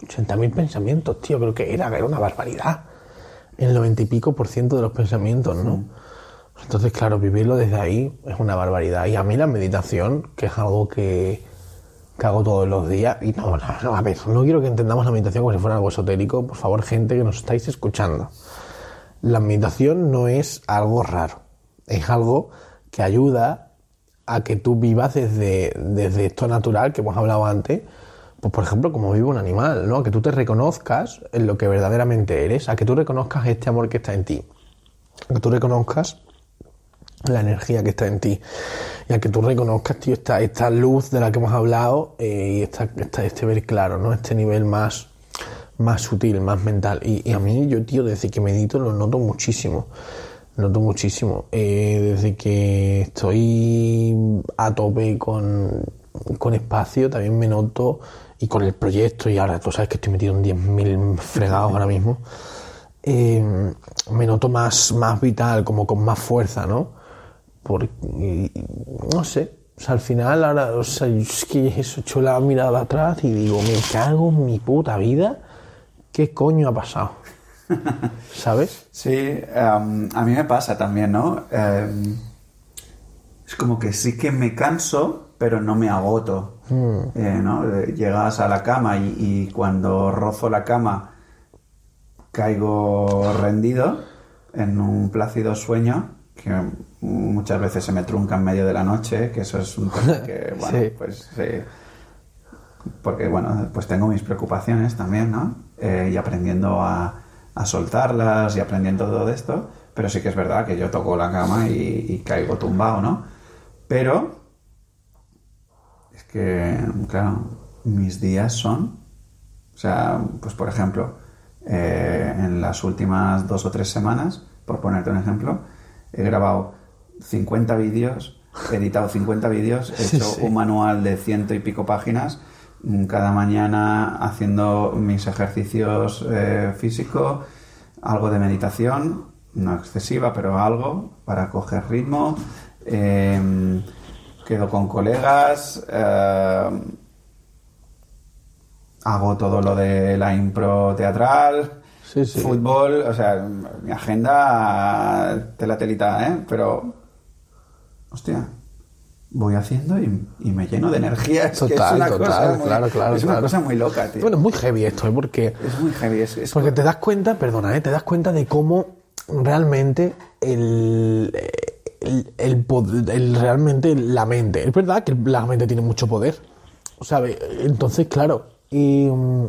80.000 pensamientos, tío, creo que era, era una barbaridad. El 90 y pico por ciento de los pensamientos, ¿no? Entonces, claro, vivirlo desde ahí es una barbaridad. Y a mí la meditación, que es algo que, que hago todos los días, y no, no, no, a ver, no quiero que entendamos la meditación como si fuera algo esotérico, por favor, gente que nos estáis escuchando. La meditación no es algo raro, es algo que ayuda a que tú vivas desde, desde esto natural que hemos hablado antes, pues por ejemplo, como vive un animal, ¿no? A que tú te reconozcas en lo que verdaderamente eres, a que tú reconozcas este amor que está en ti, a que tú reconozcas la energía que está en ti y a que tú reconozcas, esta, esta luz de la que hemos hablado eh, y esta, esta- este ver claro, ¿no? Este nivel más, más sutil, más mental. Y, y a mí, yo, tío, desde que medito lo noto muchísimo. Noto muchísimo. Eh, desde que estoy a tope con, con espacio, también me noto, y con el proyecto, y ahora tú sabes que estoy metido en 10.000 fregados ahora mismo, eh, me noto más, más vital, como con más fuerza, ¿no? Porque, no sé, o sea, al final ahora, o sea, es que eso, echo la mirada atrás y digo, me cago en mi puta vida, ¿qué coño ha pasado? ¿Sabes? Sí, a mí me pasa también, ¿no? Em, es como que sí que me canso, pero no me agoto. Eh, ¿no? Llegas a la cama y, y cuando rozo la cama caigo rendido en un plácido sueño que muchas veces se me trunca en medio de la noche, que eso es un tema que, bueno, Sí. pues sí, porque bueno, pues tengo mis preocupaciones también, ¿no? Eh, y aprendiendo a, a soltarlas y aprendiendo todo esto, pero sí que es verdad que yo toco la cama y, y caigo tumbado, ¿no? Pero es que, claro, mis días son, o sea, pues por ejemplo, eh, en las últimas dos o tres semanas, por ponerte un ejemplo, he grabado 50 vídeos, he editado 50 vídeos, he hecho sí. un manual de ciento y pico páginas, cada mañana haciendo mis ejercicios eh, físicos, algo de meditación, no excesiva, pero algo para coger ritmo. eh, quedo con colegas, eh, hago todo lo de la impro teatral, Sí, sí. fútbol, o sea, mi agenda tela telita, ¿eh? Pero, hostia, voy haciendo y, y me lleno de energía. Es que es Total, una total, cosa muy, claro, claro, Es una claro. cosa muy loca, tío. Bueno, es muy heavy esto, ¿eh? Porque es muy heavy. Es, es- Porque te das cuenta, perdona, ¿eh? te das cuenta de cómo realmente el, el, el pod- el- realmente la mente. Es verdad que la mente tiene mucho poder. ¿sabe? Entonces, claro, y, mm,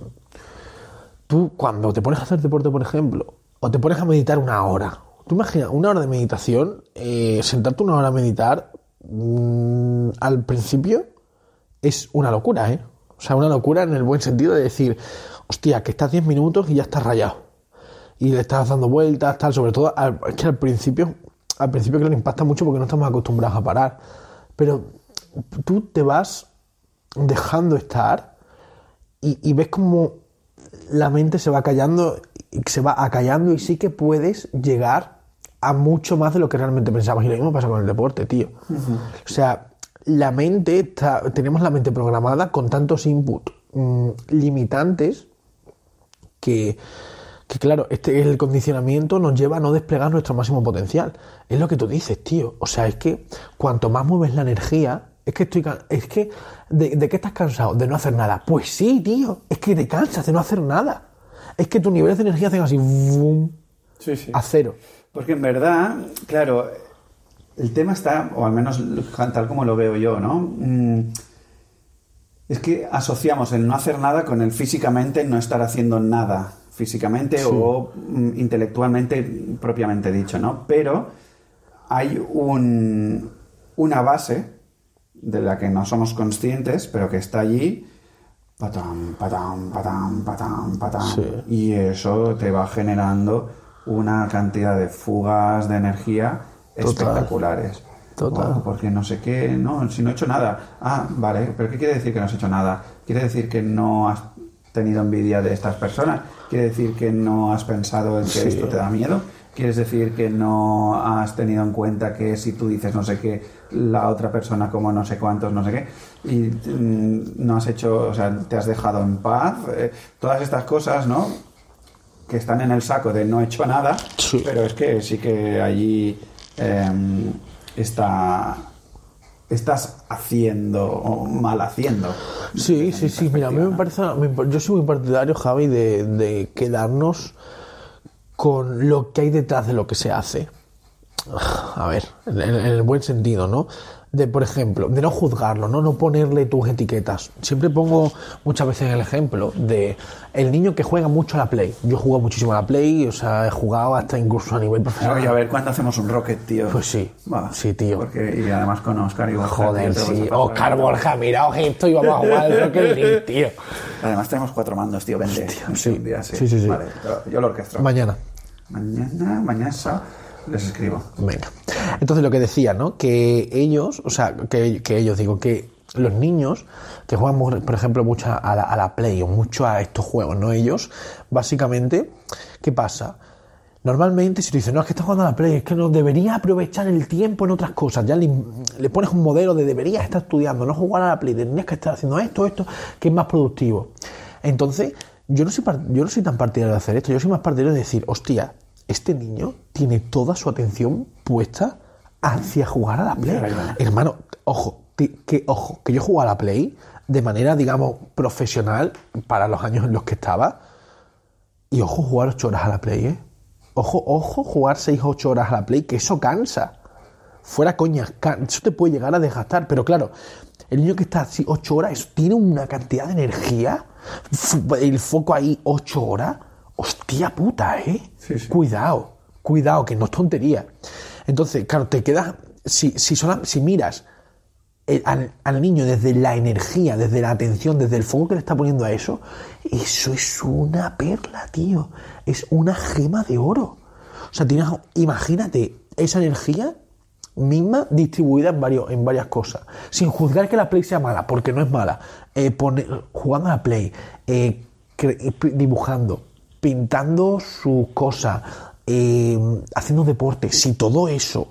tú cuando te pones a hacer deporte, por ejemplo, o te pones a meditar una hora, tú imaginas una hora de meditación, eh, sentarte una hora a meditar, mm, al principio es una locura, ¿eh? O sea, una locura en el buen sentido de decir, hostia, que estás 10 minutos y ya estás rayado. Y le estás dando vueltas, tal, sobre todo, al- es que al principio, al principio que le impacta mucho porque no estamos acostumbrados a parar. Pero tú te vas dejando estar y, ves como la mente se va callando, se va acallando y sí que puedes llegar a mucho más de lo que realmente pensabas. Y lo mismo pasa con el deporte, tío. O sea, la mente, está, tenemos la mente programada con tantos inputs mm, limitantes que, Que claro, este el condicionamiento nos lleva a no desplegar nuestro máximo potencial. Es lo que tú dices, tío. O sea, es que cuanto más mueves la energía, es que estoy es que ¿de, de qué estás cansado? De no hacer nada. Pues sí, tío. Es que te cansas de no hacer nada. Es que tus niveles de energía hacen así ¡vum! Sí, sí. a cero. Porque en verdad, claro, el tema está, o al menos tal como lo veo yo, ¿no? Mm, Es que asociamos el no hacer nada con el físicamente no estar haciendo nada físicamente o mm, intelectualmente propiamente dicho, ¿no? Pero hay un, una base de la que no somos conscientes, pero que está allí, patam, patam, patam, patam, patam, Sí. y eso te va generando una cantidad de fugas de energía Total. espectaculares. Total. Porque no sé qué, no, si no he hecho nada. Ah, vale, pero ¿qué quiere decir que no has hecho nada? ¿Quiere decir que no has tenido envidia de estas personas? ¿Quiere decir que no has pensado en que Sí. esto te da miedo? ¿Quieres decir que no has tenido en cuenta que si tú dices no sé qué, la otra persona como no sé cuántos, no sé qué, y mm, no has hecho, o sea, te has dejado en paz? Eh, todas estas cosas, ¿no? Que están en el saco de no he hecho nada, Sí. pero es que sí que allí em, está estás haciendo o mal haciendo. Sí, sí, sí. Mira, a mí me parece. yo soy muy partidario, Javi, de, de quedarnos con lo que hay detrás de lo que se hace. A ver, en el buen sentido, ¿no? De, por ejemplo, de no juzgarlo, ¿no? No ponerle tus etiquetas. Siempre pongo muchas veces el ejemplo de el niño que juega mucho a la Play. Yo juego muchísimo a la Play, o sea, he jugado hasta incluso a nivel profesional. Oye, a ver cuándo hacemos un Rocket, tío. Pues sí. Sí, tío. Porque, y además con Oscar y Borja. Joder, tío, sí. Oscar. Borja, miraos esto y vamos a jugar al Rocket League, tío. Además tenemos cuatro mandos, tío. Vente. sí. Un día, Sí, sí, sí. Vale, yo- lo orquestro. Mañana. Mañana, mañana les escribo. Venga. Entonces lo que decía, ¿no? Que ellos, o sea, que, ellos, digo, que los niños que juegan, por ejemplo, mucho a la, a la Play o mucho a estos juegos, ¿no? Ellos, básicamente, ¿qué pasa? Normalmente, si tú dices, no, es que estás jugando a la Play, es que no deberías aprovechar el tiempo en otras cosas, ya le, pones un modelo de deberías estar estudiando, no jugar a la Play, tendrías que estar haciendo esto, esto, que es más productivo. Entonces, yo no soy, yo no soy tan partidario de hacer esto, yo soy más partidario de decir, hostia, este niño tiene toda su atención puesta hacia jugar a la Play. Hermano, ojo, que, ojo, que yo juego a la Play de manera, digamos, profesional para los años en los que estaba. Y ojo, jugar 8 horas a la Play, ¿eh? Ojo, ojo, jugar 6 o 8 horas a la Play, que eso cansa. Fuera coñas, can- eso te puede llegar a desgastar. Pero claro, el niño que está así 8 horas eso tiene una cantidad de energía. El foco ahí 8 horas. Hostia puta, ¿eh? Sí, sí. Cuidado, cuidado, que no es tontería. Entonces, claro, te quedas. Si, si, miras el- al, niño desde la energía, desde la atención, desde el foco que le está poniendo a eso, eso es una perla, tío. Es una gema de oro. O sea, tienes, imagínate esa energía misma distribuida en, varios, en varias cosas. Sin juzgar que la Play sea mala, porque no es mala. Eh, jugando a la Play, eh, eh, dibujando, pintando sus cosas, eh, haciendo deporte. Si todo eso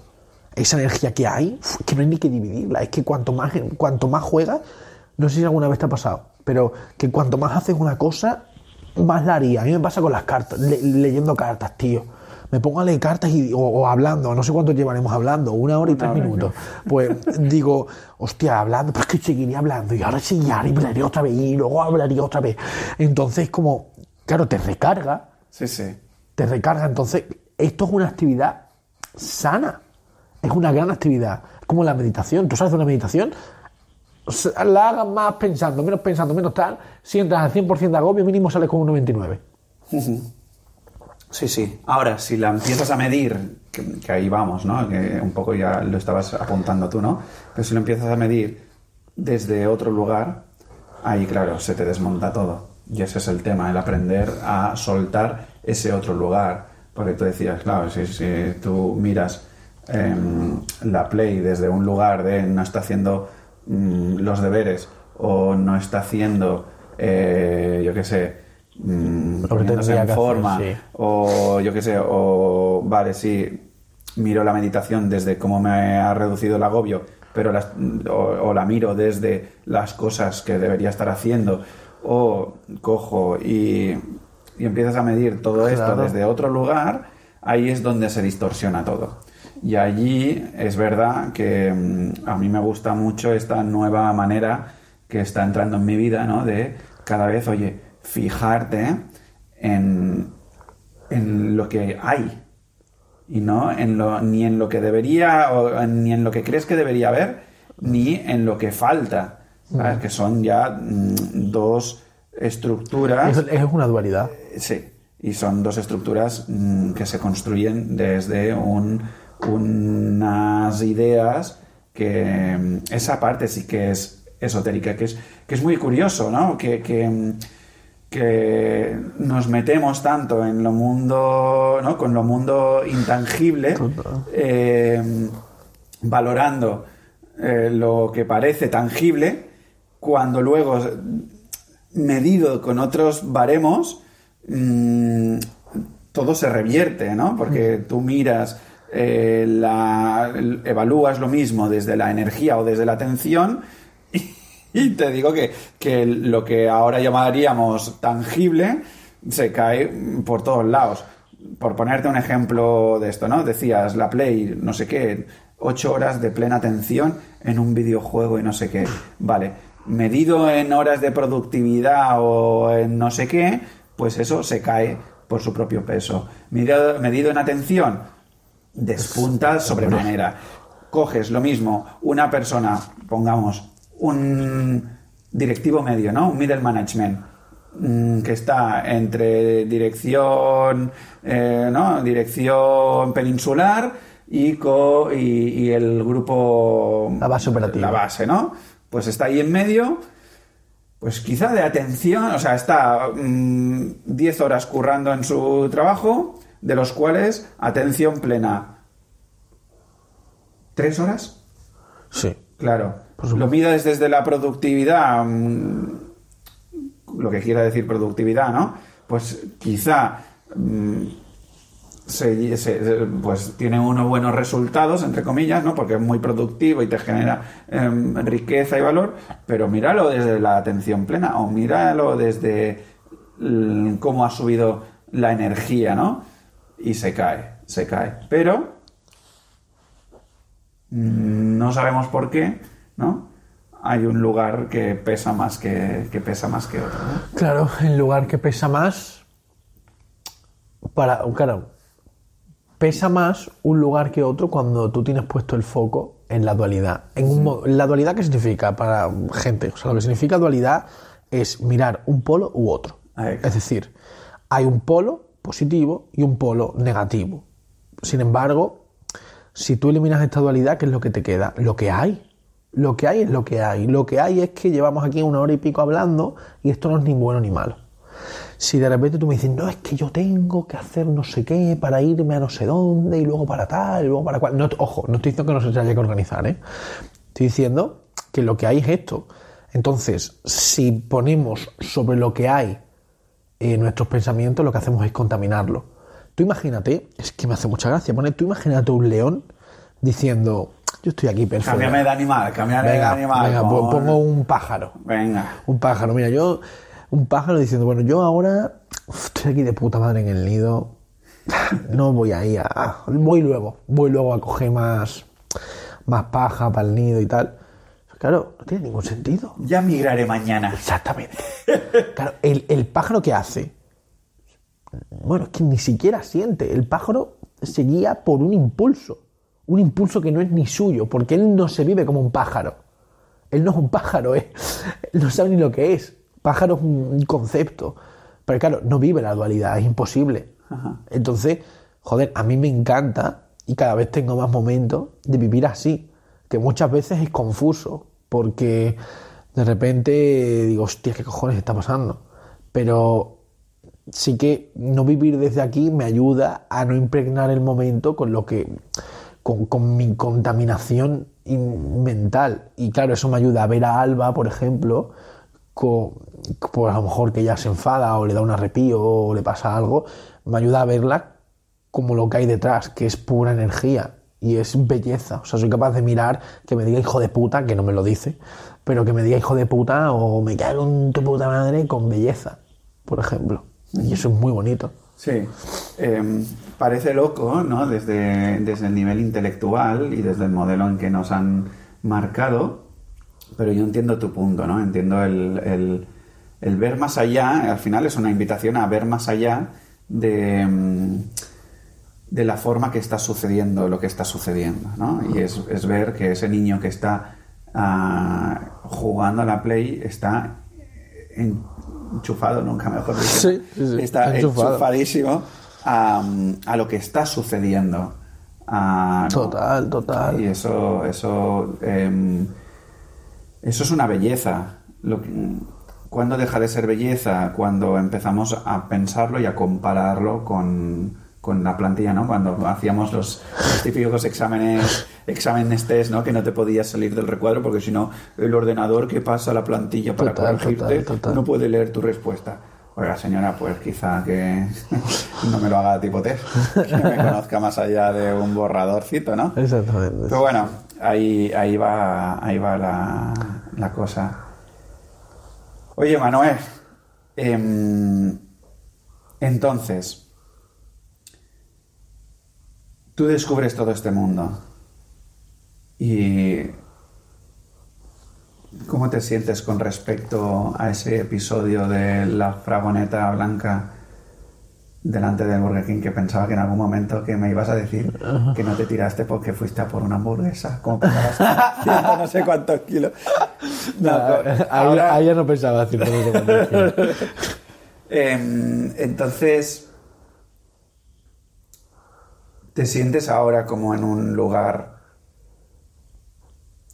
esa energía que hay, que no hay ni que dividirla. Es que cuanto más, cuanto más juegas, no sé si alguna vez te ha pasado, pero que cuanto más haces una cosa, más la haría. A mí me pasa con las cartas, le- leyendo cartas, tío. Me pongo a leer cartas y, o, o hablando, no sé cuánto llevaremos hablando, una hora y tres minutos. Pues digo, hostia, hablando, pero es que seguiría hablando y ahora sí, y ahora hablaré otra vez y luego hablaría otra vez. Entonces, como, claro, te recarga, Sí, sí. Te recarga. Entonces, esto es una actividad sana. Es una gran actividad. Como la meditación. Tú sabes una meditación, la hagas más pensando, menos pensando, menos tal. Si entras al 100% de agobio, mínimo sales con un 99. Sí, sí. Ahora, si la empiezas a medir, que, que ahí vamos, ¿no? Que un poco ya lo estabas apuntando tú, ¿no? Pero si lo empiezas a medir desde otro lugar, ahí, claro, se te desmonta todo. Y ese es el tema, el aprender a soltar ese otro lugar. Porque tú decías, claro, si, si tú miras em, la Play desde un lugar de no está haciendo mm, los deberes o no está haciendo, eh, yo qué sé, mm, poniéndose en hacer, forma, sí. o yo qué sé, o vale, sí, miro la meditación desde cómo me ha reducido el agobio, pero las- o, o la miro desde las cosas que debería estar haciendo, o cojo y, y empiezas a medir todo esto desde otro lugar, ahí es donde se distorsiona todo. Y allí es verdad que mm, a mí me gusta mucho esta nueva manera que está entrando en mi vida, ¿no? De cada vez, oye, fijarte en, en lo que hay y no en lo, ni en lo que debería o ni en lo que crees que debería haber ni en lo que falta ¿sabes? que son ya mm, dos Es, es una dualidad. sí y son dos estructuras mm, que se construyen desde un- unas ideas que mm, esa parte sí que es esotérica que es que es muy curioso no que, que, mm, que nos metemos tanto en lo mundo, ¿no? Con lo mundo intangible, eh, valorando eh, lo que parece tangible, cuando luego, medido con otros baremos, mm, todo se revierte, ¿no? Porque tú miras, eh, la, evalúas lo mismo desde la energía o desde la atención y te digo que, que lo que ahora llamaríamos tangible se cae por todos lados. Por ponerte un ejemplo de esto, ¿no? Decías, la Play, no sé qué, ocho horas de plena atención en un videojuego y no sé qué. Vale, medido en horas de productividad o en no sé qué, pues eso se cae por su propio peso. Medido, medido en atención, despunta sobremanera. Coges lo mismo, una persona, pongamos, un directivo medio, ¿no? Un middle management mm, que está entre dirección, eh, ¿no? Dirección peninsular y, co- y, y el grupo... La base operativa. La base, ¿no? Pues está ahí en medio, pues quizá de atención, o sea, está mm, 10 horas currando en su trabajo, de los cuales atención plena. ¿Tres horas? Sí. Claro. Lo mides desde la productividad, mm, lo que quiera decir productividad, ¿no? Pues quizá mm, se- se- pues tiene unos buenos resultados, entre comillas, ¿no? Porque es muy productivo y te genera em, riqueza y valor, pero míralo desde la atención plena o míralo desde mm, cómo ha subido la energía, ¿no? Y se cae, se cae. Pero mm, no sabemos por qué, ¿no? Hay un lugar que pesa más que, que pesa más que otro. ¿no? Claro, el lugar que pesa más. Para, claro, pesa más un lugar que otro cuando tú tienes puesto el foco en la dualidad. En un ¿La dualidad qué significa para gente? O sea, lo que significa dualidad es mirar un polo u otro. Ahí. Es decir, hay un polo positivo y un polo negativo. Sin embargo, si tú eliminas esta dualidad, ¿qué es lo que te queda? Lo que hay. Lo que hay es lo que hay. Lo que hay es que llevamos aquí una hora y pico hablando y esto no es ni bueno ni malo. Si de repente tú me dices, no, es que yo tengo que hacer no sé qué para irme a no sé dónde y luego para tal y luego para cual. No, ojo, no estoy diciendo que no se haya que organizar, ¿eh? Estoy diciendo que lo que hay es esto. Entonces, si ponemos sobre lo que hay eh, nuestros pensamientos, lo que hacemos es contaminarlo. Tú imagínate, es que me hace mucha gracia, pone, tú imagínate un león diciendo, yo estoy aquí perfecto. Cámbiame de animal, cámbiame de animal. venga, pon- pon- pongo un pájaro. Venga. Un pájaro, mira, yo, un pájaro diciendo, bueno, yo ahora estoy aquí de puta madre en el nido, no voy ahí a... Voy luego, voy luego a coger más, más paja para el nido y tal. Claro, no tiene ningún sentido. Ya migraré mañana. Exactamente. Claro, el, el pájaro que hace, bueno, es que ni siquiera siente. El pájaro se guía por un impulso. Un impulso que no es ni suyo, porque él no se vive como un pájaro. Él no es un pájaro, ¿eh? él no sabe ni lo que es. Pájaro es un concepto. Pero claro, no vive la dualidad, es imposible. Entonces, joder, a mí me encanta y cada vez tengo más momentos de vivir así, que muchas veces es confuso, porque de repente digo, hostia, ¿qué cojones está pasando? Pero sí que no vivir desde aquí me ayuda a no impregnar el momento con lo que con, con mi contaminación in- mental y claro eso me ayuda a ver a Alba por ejemplo pues a lo mejor que ella se enfada o le da un arrepío o le pasa algo me ayuda a verla como lo que hay detrás que es pura energía y es belleza o sea soy capaz de mirar que me diga hijo de puta que no me lo dice pero que me diga hijo de puta o me cago en tu puta madre con belleza por ejemplo Y eso es muy bonito. Sí, Em, parece loco, ¿no? Desde, desde el nivel intelectual y desde el modelo en que nos han marcado, pero yo entiendo tu punto, ¿no? Entiendo el, el- el ver más allá, al final es una invitación a ver más allá de, mm, de la forma que está sucediendo lo que está sucediendo, ¿no? Y es, es ver que ese niño que está ah, jugando a la Play está enchufado, nunca mejor dicho. Sí, sí, sí, Está enchufado. enchufadísimo a, a lo que está sucediendo. Ah, ¿no? Total, total. Y eso, eso, em, eso es una belleza. Lo que- ¿Cuándo deja de ser belleza? Cuando empezamos a pensarlo y a compararlo con, con la plantilla, ¿no? Cuando hacíamos los, los típicos exámenes, exámenes test, ¿no? Que no te podías salir del recuadro porque si no, el ordenador que pasa a la plantilla para Total, corregirte total, total. no puede leer tu respuesta. Oiga, señora, pues quizá que no me lo haga tipo test, que me conozca más allá de un borradorcito, ¿no? Exactamente. Pero bueno, ahí, ahí va, ahí va la, la cosa. Oye, Manuel, em, entonces, tú descubres todo este mundo y ¿cómo te sientes con respecto a ese episodio de la fragoneta blanca delante del Burger King que pensaba que en algún momento que me ibas a decir que no te tiraste porque fuiste a por una hamburguesa, como pesabas haciendo no sé cuántos kilos. No, ahí, ahora- ahí no pensaba decir eso. Em, entonces, ¿te sientes ahora como en un lugar?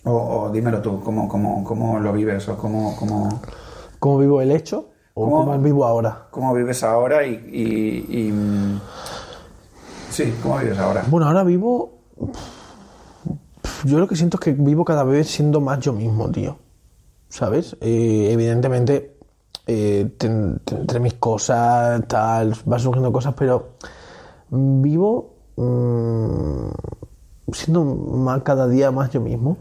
O, o dímelo tú, ¿cómo, cómo, cómo lo vives? ¿O cómo, cómo, ¿Cómo vivo el hecho? ¿O ¿Cómo? cómo vivo ahora? cómo vives ahora? Y, y- y, Sí, ¿cómo vives ahora? Bueno, ahora vivo. Yo lo que siento es que vivo cada vez siendo más yo mismo, tío. ¿Sabes? Eh, evidentemente, eh, ten- ten- entre mis cosas, tal, van surgiendo cosas, pero vivo mm, siendo más, cada día más yo mismo.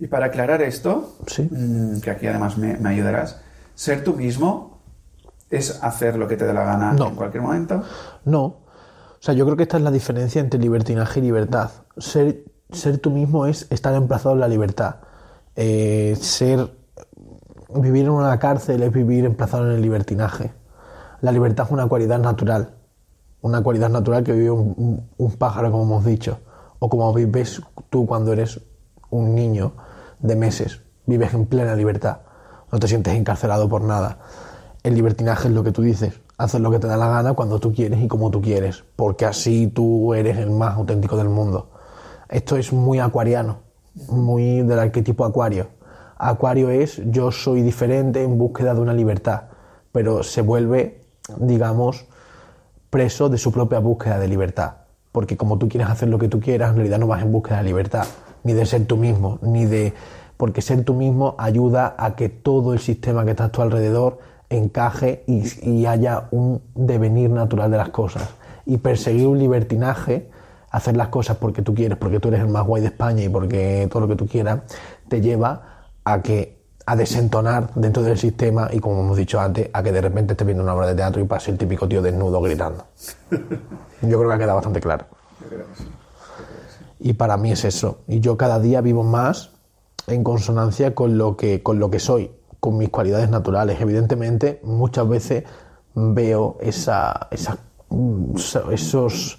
Y para aclarar esto, Sí. mm, que aquí además me, me ayudarás, ser tú mismo es hacer lo que te dé la gana No. en cualquier momento. No. O sea, yo creo que esta es la diferencia entre libertinaje y libertad. Ser, ser tú mismo es estar emplazado en la libertad. Eh, ser. Vivir en una cárcel es vivir emplazado en el libertinaje. La libertad es una cualidad natural. Una cualidad natural que vive un, un- un pájaro, como hemos dicho. O como vives tú cuando eres un niño de meses. Vives en plena libertad. No te sientes encarcelado por nada. El libertinaje es lo que tú dices. Haces lo que te da la gana cuando tú quieres y como tú quieres. Porque así tú eres el más auténtico del mundo. Esto es muy acuariano. Muy del arquetipo acuario. Acuario es yo soy diferente en búsqueda de una libertad. Pero se vuelve, digamos, preso de su propia búsqueda de libertad. Porque como tú quieres hacer lo que tú quieras, en realidad no vas en búsqueda de libertad, ni de ser tú mismo, ni de... Porque ser tú mismo ayuda a que todo el sistema que está a tu alrededor encaje y, y haya un devenir natural de las cosas. Y perseguir un libertinaje, hacer las cosas porque tú quieres, porque tú eres el más guay de España y porque todo lo que tú quieras, te lleva a que a desentonar dentro del sistema y como hemos dicho antes, a que de repente estés viendo una obra de teatro y pase el típico tío desnudo gritando. Yo creo que ha quedado bastante claro. Y para mí es eso. Y yo cada día vivo más en consonancia con lo que, con lo que soy, con mis cualidades naturales. Evidentemente, muchas veces veo esa, mm, esos,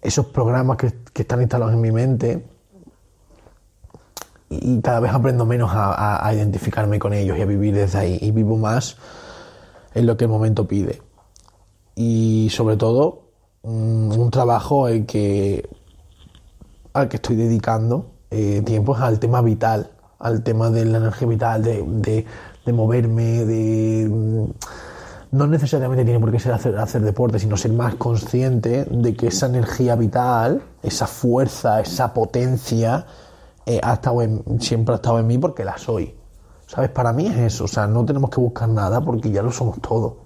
esos programas que, están instalados en mi mente y cada vez aprendo menos a, identificarme con ellos y a vivir desde ahí. Y vivo más en lo que el momento pide. Y sobre todo, mm, un trabajo el que, al que estoy dedicando eh, tiempo es al tema vital, al tema de la energía vital, de, de- de moverme, de... mm, No necesariamente tiene por qué ser hacer, deporte, sino ser más consciente de que esa energía vital, esa fuerza, esa potencia, eh, ha estado siempre ha estado en mí porque la soy. ¿Sabes? Para mí es eso. O sea, no tenemos que buscar nada porque ya lo somos todo.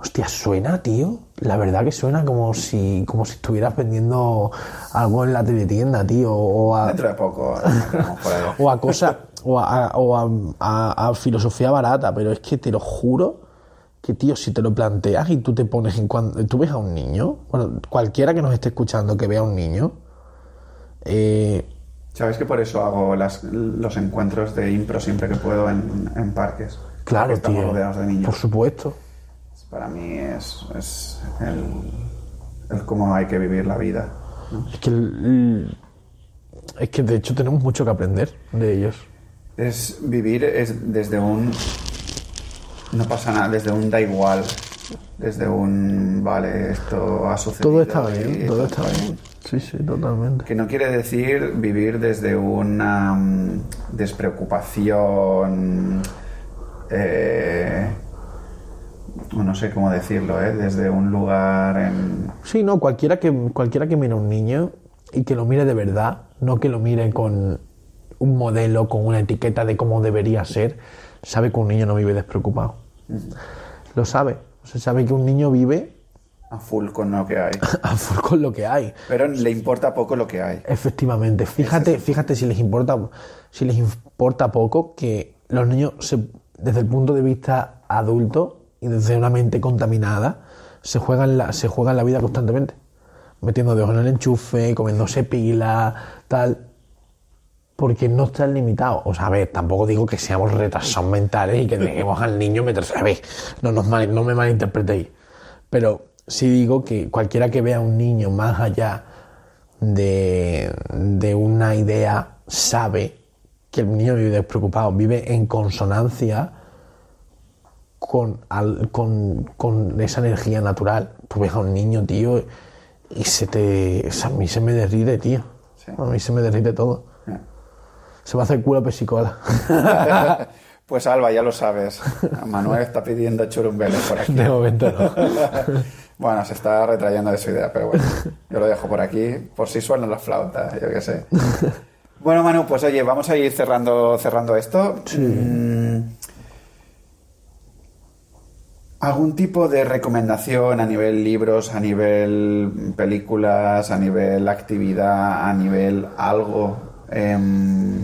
Hostia, suena, tío. La verdad que suena como si, como si estuvieras vendiendo algo en la teletienda, tío. O a, Dentro de poco o a cosas, o, a, o a- a- a filosofía barata. Pero es que te lo juro que, tío, si te lo planteas y tú te pones en cuando tú ves a un niño, bueno, cualquiera que nos esté escuchando que vea a un niño, eh, ¿Sabes que por eso hago las- los encuentros de impro siempre que puedo en, en parques? claro, tío, rodeados de niños. por supuesto. Para mí es, es el, el cómo hay que vivir la vida. ¿no? Es que, el- es que de hecho tenemos mucho que aprender de ellos. Es vivir es desde un no pasa nada, desde un da igual, desde un vale, esto ha sucedido. Todo está bien, todo está está bien. Sí, sí, totalmente. Que no quiere decir vivir desde una mm, despreocupación, eh, no sé cómo decirlo, ¿eh? desde un lugar en... Sí, no, cualquiera que, cualquiera que mire a un niño y que lo mire de verdad, no que lo mire con un modelo, con una etiqueta de cómo debería ser, sabe que un niño no vive despreocupado. Lo sabe. O sea, sabe que un niño vive a full con lo que hay. a full con lo que hay. Pero le importa poco lo que hay. Efectivamente, fíjate, fíjate si les importa, si les importa poco que los niños, se- desde el punto de vista adulto y desde una mente contaminada, se juegan la, se juegan la vida constantemente, metiendo dedos en el enchufe, comiéndose pila, tal, porque no están limitados. O sea, a ver, tampoco digo que seamos retrasados mentales y que dejemos al niño meterse. A ver, no, nos mal- no me malinterpretéis. Pero sí digo que cualquiera que vea a un niño más allá de, de una idea sabe que el niño vive despreocupado, vive en consonancia con, al- con, con esa energía natural. Tú ves a un niño, tío, y se te. A mí se me derrite, tío. Sí. A mí se me derrite todo. Se me hace el culo pesicola. Pues Alba, ya lo sabes. Manuel está pidiendo churumbeles por aquí. De momento no. Bueno, se está retrayendo de su idea, pero bueno, yo lo dejo por aquí, por si suena la flauta, yo qué sé. Bueno, Manu, pues oye, vamos a ir cerrando, cerrando esto. Mm, ¿Algún tipo de recomendación a nivel libros, a nivel películas, a nivel actividad, a nivel algo, em,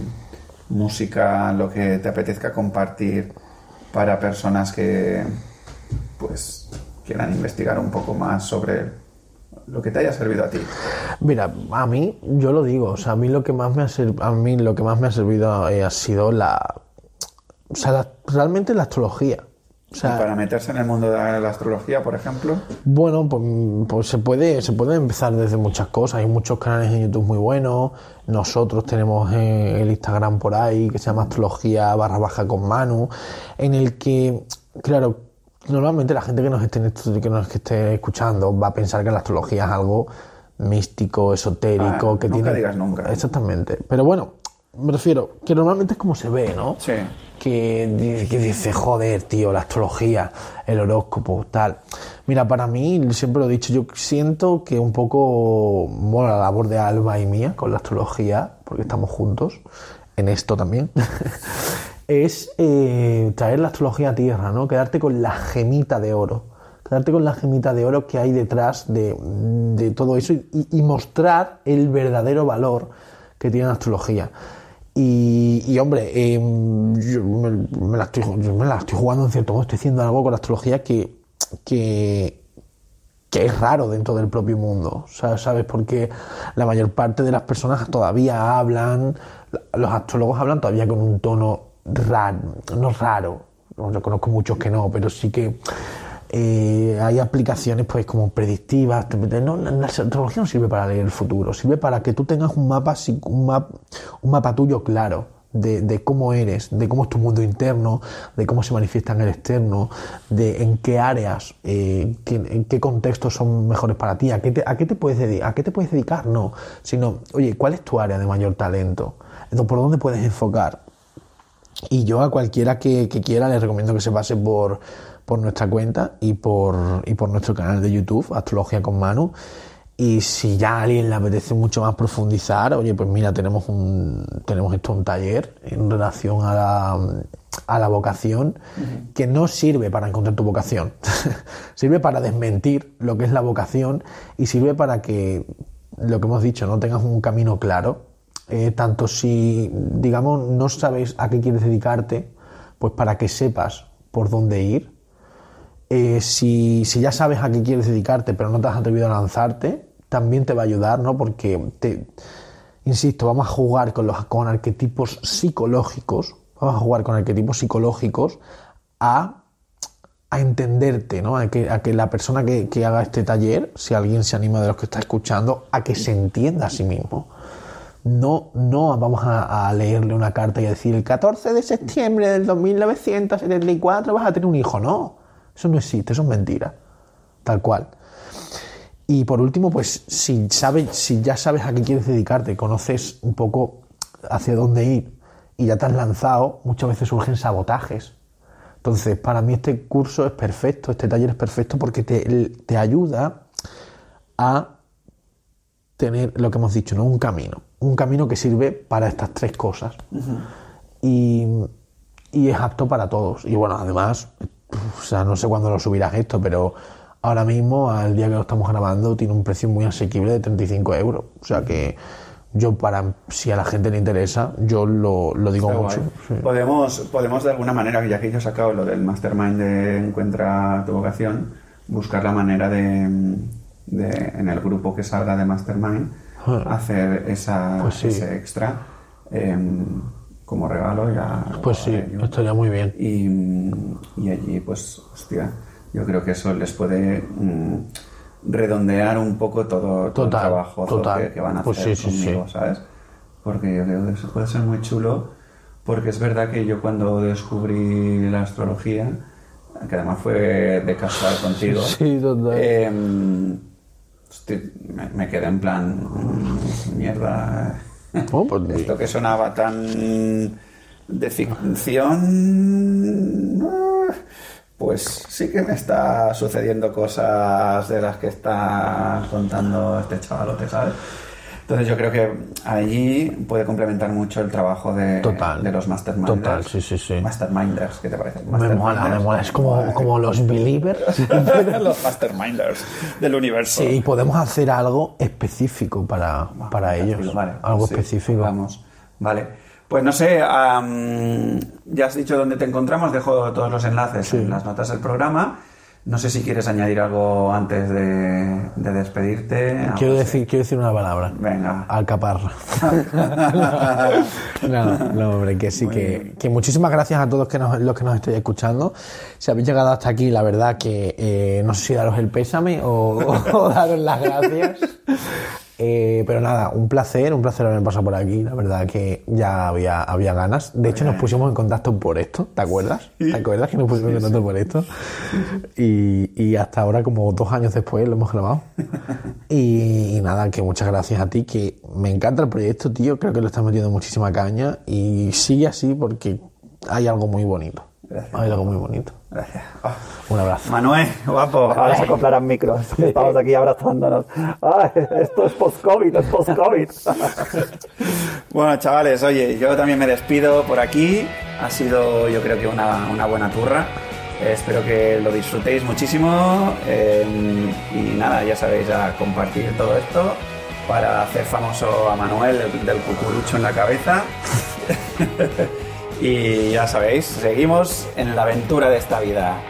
música, lo que te apetezca compartir para personas que pues quieran investigar un poco más sobre lo que te haya servido a ti? Mira, a mí, yo lo digo, a mí lo que más me ha, a mí lo que más me ha servido eh, ha sido la. O sea, la- realmente la astrología. O sea, para meterse en el mundo de la astrología, por ejemplo. Bueno, pues, pues se puede se puede empezar desde muchas cosas. Hay muchos canales en YouTube muy buenos. Nosotros tenemos eh, el Instagram por ahí que se llama Astrología barra baja con Manu, en el que, claro, normalmente la gente que nos esté, que nos esté escuchando va a pensar que la astrología es algo místico, esotérico, Ah, que nunca tiene. digas nunca. Exactamente. Pero bueno, me refiero que normalmente es como se ve, ¿no? Sí. Que, que dice, joder, tío, la astrología, el horóscopo, tal. Mira, para mí, siempre lo he dicho, yo siento que un poco, bueno, la labor de Alba y mía con la astrología, porque estamos juntos en esto también, es eh, traer la astrología a tierra, ¿no? Quedarte con la gemita de oro. Quedarte con la gemita de oro que hay detrás de, de todo eso y, y mostrar el verdadero valor que tiene la astrología. Y, y, hombre, eh, yo me, la estoy, jugando en cierto modo, estoy haciendo algo con la astrología que, que, que es raro dentro del propio mundo, o sea, ¿sabes? Porque la mayor parte de las personas todavía hablan, los astrólogos hablan todavía con un tono raro, no raro, yo conozco muchos que no, pero sí que eh, hay aplicaciones pues como predictivas. no, la, astrología no sirve para leer el futuro, sirve para que tú tengas un mapa, un map- un mapa tuyo claro. De, cómo eres, de cómo es tu mundo interno, de cómo se manifiesta en el externo, de en qué áreas, eh, en qué contextos son mejores para ti, a qué te, puedes dedicar, a qué te puedes dedicar, no, sino, oye, ¿cuál es tu área de mayor talento? ¿Por dónde puedes enfocar? Y yo a cualquiera que, que quiera les recomiendo que se pase por, por nuestra cuenta y por, y por nuestro canal de YouTube, Astrología con Manu. Y si ya a alguien le apetece mucho más profundizar, oye, pues mira, tenemos un, tenemos esto un taller en relación a la, a la vocación que no sirve para encontrar tu vocación, sirve para desmentir lo que es la vocación y sirve para que, lo que hemos dicho, no tengas un camino claro eh, tanto si, digamos, no sabes a qué quieres dedicarte, pues para que sepas por dónde ir. Eh, si, si ya sabes a qué quieres dedicarte, pero no te has atrevido a lanzarte, también te va a ayudar, ¿no? Porque te, insisto, vamos a jugar con los con arquetipos psicológicos, vamos a jugar con arquetipos psicológicos a, a entenderte, ¿no? A que, a que la persona que, que haga este taller, si alguien se anima de los que está escuchando, a que se entienda a sí mismo. No, no vamos a, a leerle una carta y a decir el 14 de septiembre del 2974 vas a tener un hijo. No, eso no existe, eso es mentira. Tal cual. Y por último, pues si, sabes, si ya sabes a qué quieres dedicarte, conoces un poco hacia dónde ir y ya te has lanzado, muchas veces surgen sabotajes. Entonces, para mí este curso es perfecto, este taller es perfecto porque te, te ayuda a tener lo que hemos dicho, ¿no? Un camino. Un camino que sirve para estas tres cosas. y, y es apto para todos. Y bueno, además, o sea, no sé cuándo lo subirás esto, pero ahora mismo, al día que lo estamos grabando, tiene un precio muy asequible de 35 euros. O sea que yo, para si a la gente le interesa, yo lo, lo digo Está mucho. sí. Podemos, podemos de alguna manera, ya que yo he sacado lo del mastermind de Encuentra tu vocación, buscar la manera de, de, en el grupo que salga de mastermind, hacer esa, Pues sí. ese extra em, como regalo. Ya Pues sí, estaría muy bien. Y, y allí, pues, hostia, yo creo que eso les puede mm, redondear un poco todo, todo Total, el trabajo total. que, que van a Pues hacer sí, sí, conmigo, sí. ¿sabes? Porque yo creo que eso puede ser muy chulo, porque es verdad que yo cuando descubrí la astrología, que además fue de casual contigo, Sí, total. em, hostia, me, me quedé en plan, mm, mierda, Oh, pues, esto que sonaba tan de ficción, pues sí que me está sucediendo cosas de las que está contando este chavalote, ¿sabes? Entonces yo creo que allí puede complementar mucho el trabajo de, Total. de los masterminders. Total, sí, sí, sí. Masterminders, ¿qué te parece? me mola, me mola. Es como, como los believers. los masterminders del universo. Sí, y podemos hacer algo específico para, para ellos. Vale, algo sí, específico. Vamos, vale. Pues no sé, am, ya has dicho dónde te encontramos, dejo todos los enlaces en las notas del programa. No sé si quieres añadir algo antes de, de despedirte. Quiero así. decir, quiero decir una palabra. Venga. Alcaparra. no, no, hombre, que sí, que, que muchísimas gracias a todos que nos, los que nos estéis escuchando. Si habéis llegado hasta aquí, la verdad que eh, no sé si daros el pésame o, o daros las gracias. Eh, pero nada, un placer, un placer haber pasado por aquí. La verdad que ya había, había ganas. De hecho, nos pusimos en contacto por esto, ¿te acuerdas? ¿Te acuerdas que nos pusimos en contacto por esto? Y, y hasta ahora, como dos años después, lo hemos grabado. Y, y nada, que muchas gracias a ti, que me encanta el proyecto, tío. Creo que le estás metiendo muchísima caña. Y sigue así porque hay algo muy bonito. Gracias. Hay algo muy bonito. Gracias. Ah. Un abrazo. Manuel, guapo. Ahora se acoplarán micros. Estamos aquí abrazándonos. Ay, esto es post-COVID, es post-COVID. Bueno, chavales, oye, yo también me despido por aquí. Ha sido, yo creo que una, una buena turra. Eh, espero que lo disfrutéis muchísimo. eh, y nada, ya sabéis, a compartir todo esto para hacer famoso a Manuel del, del cucurucho en la cabeza. y ya sabéis, seguimos en la aventura de esta vida.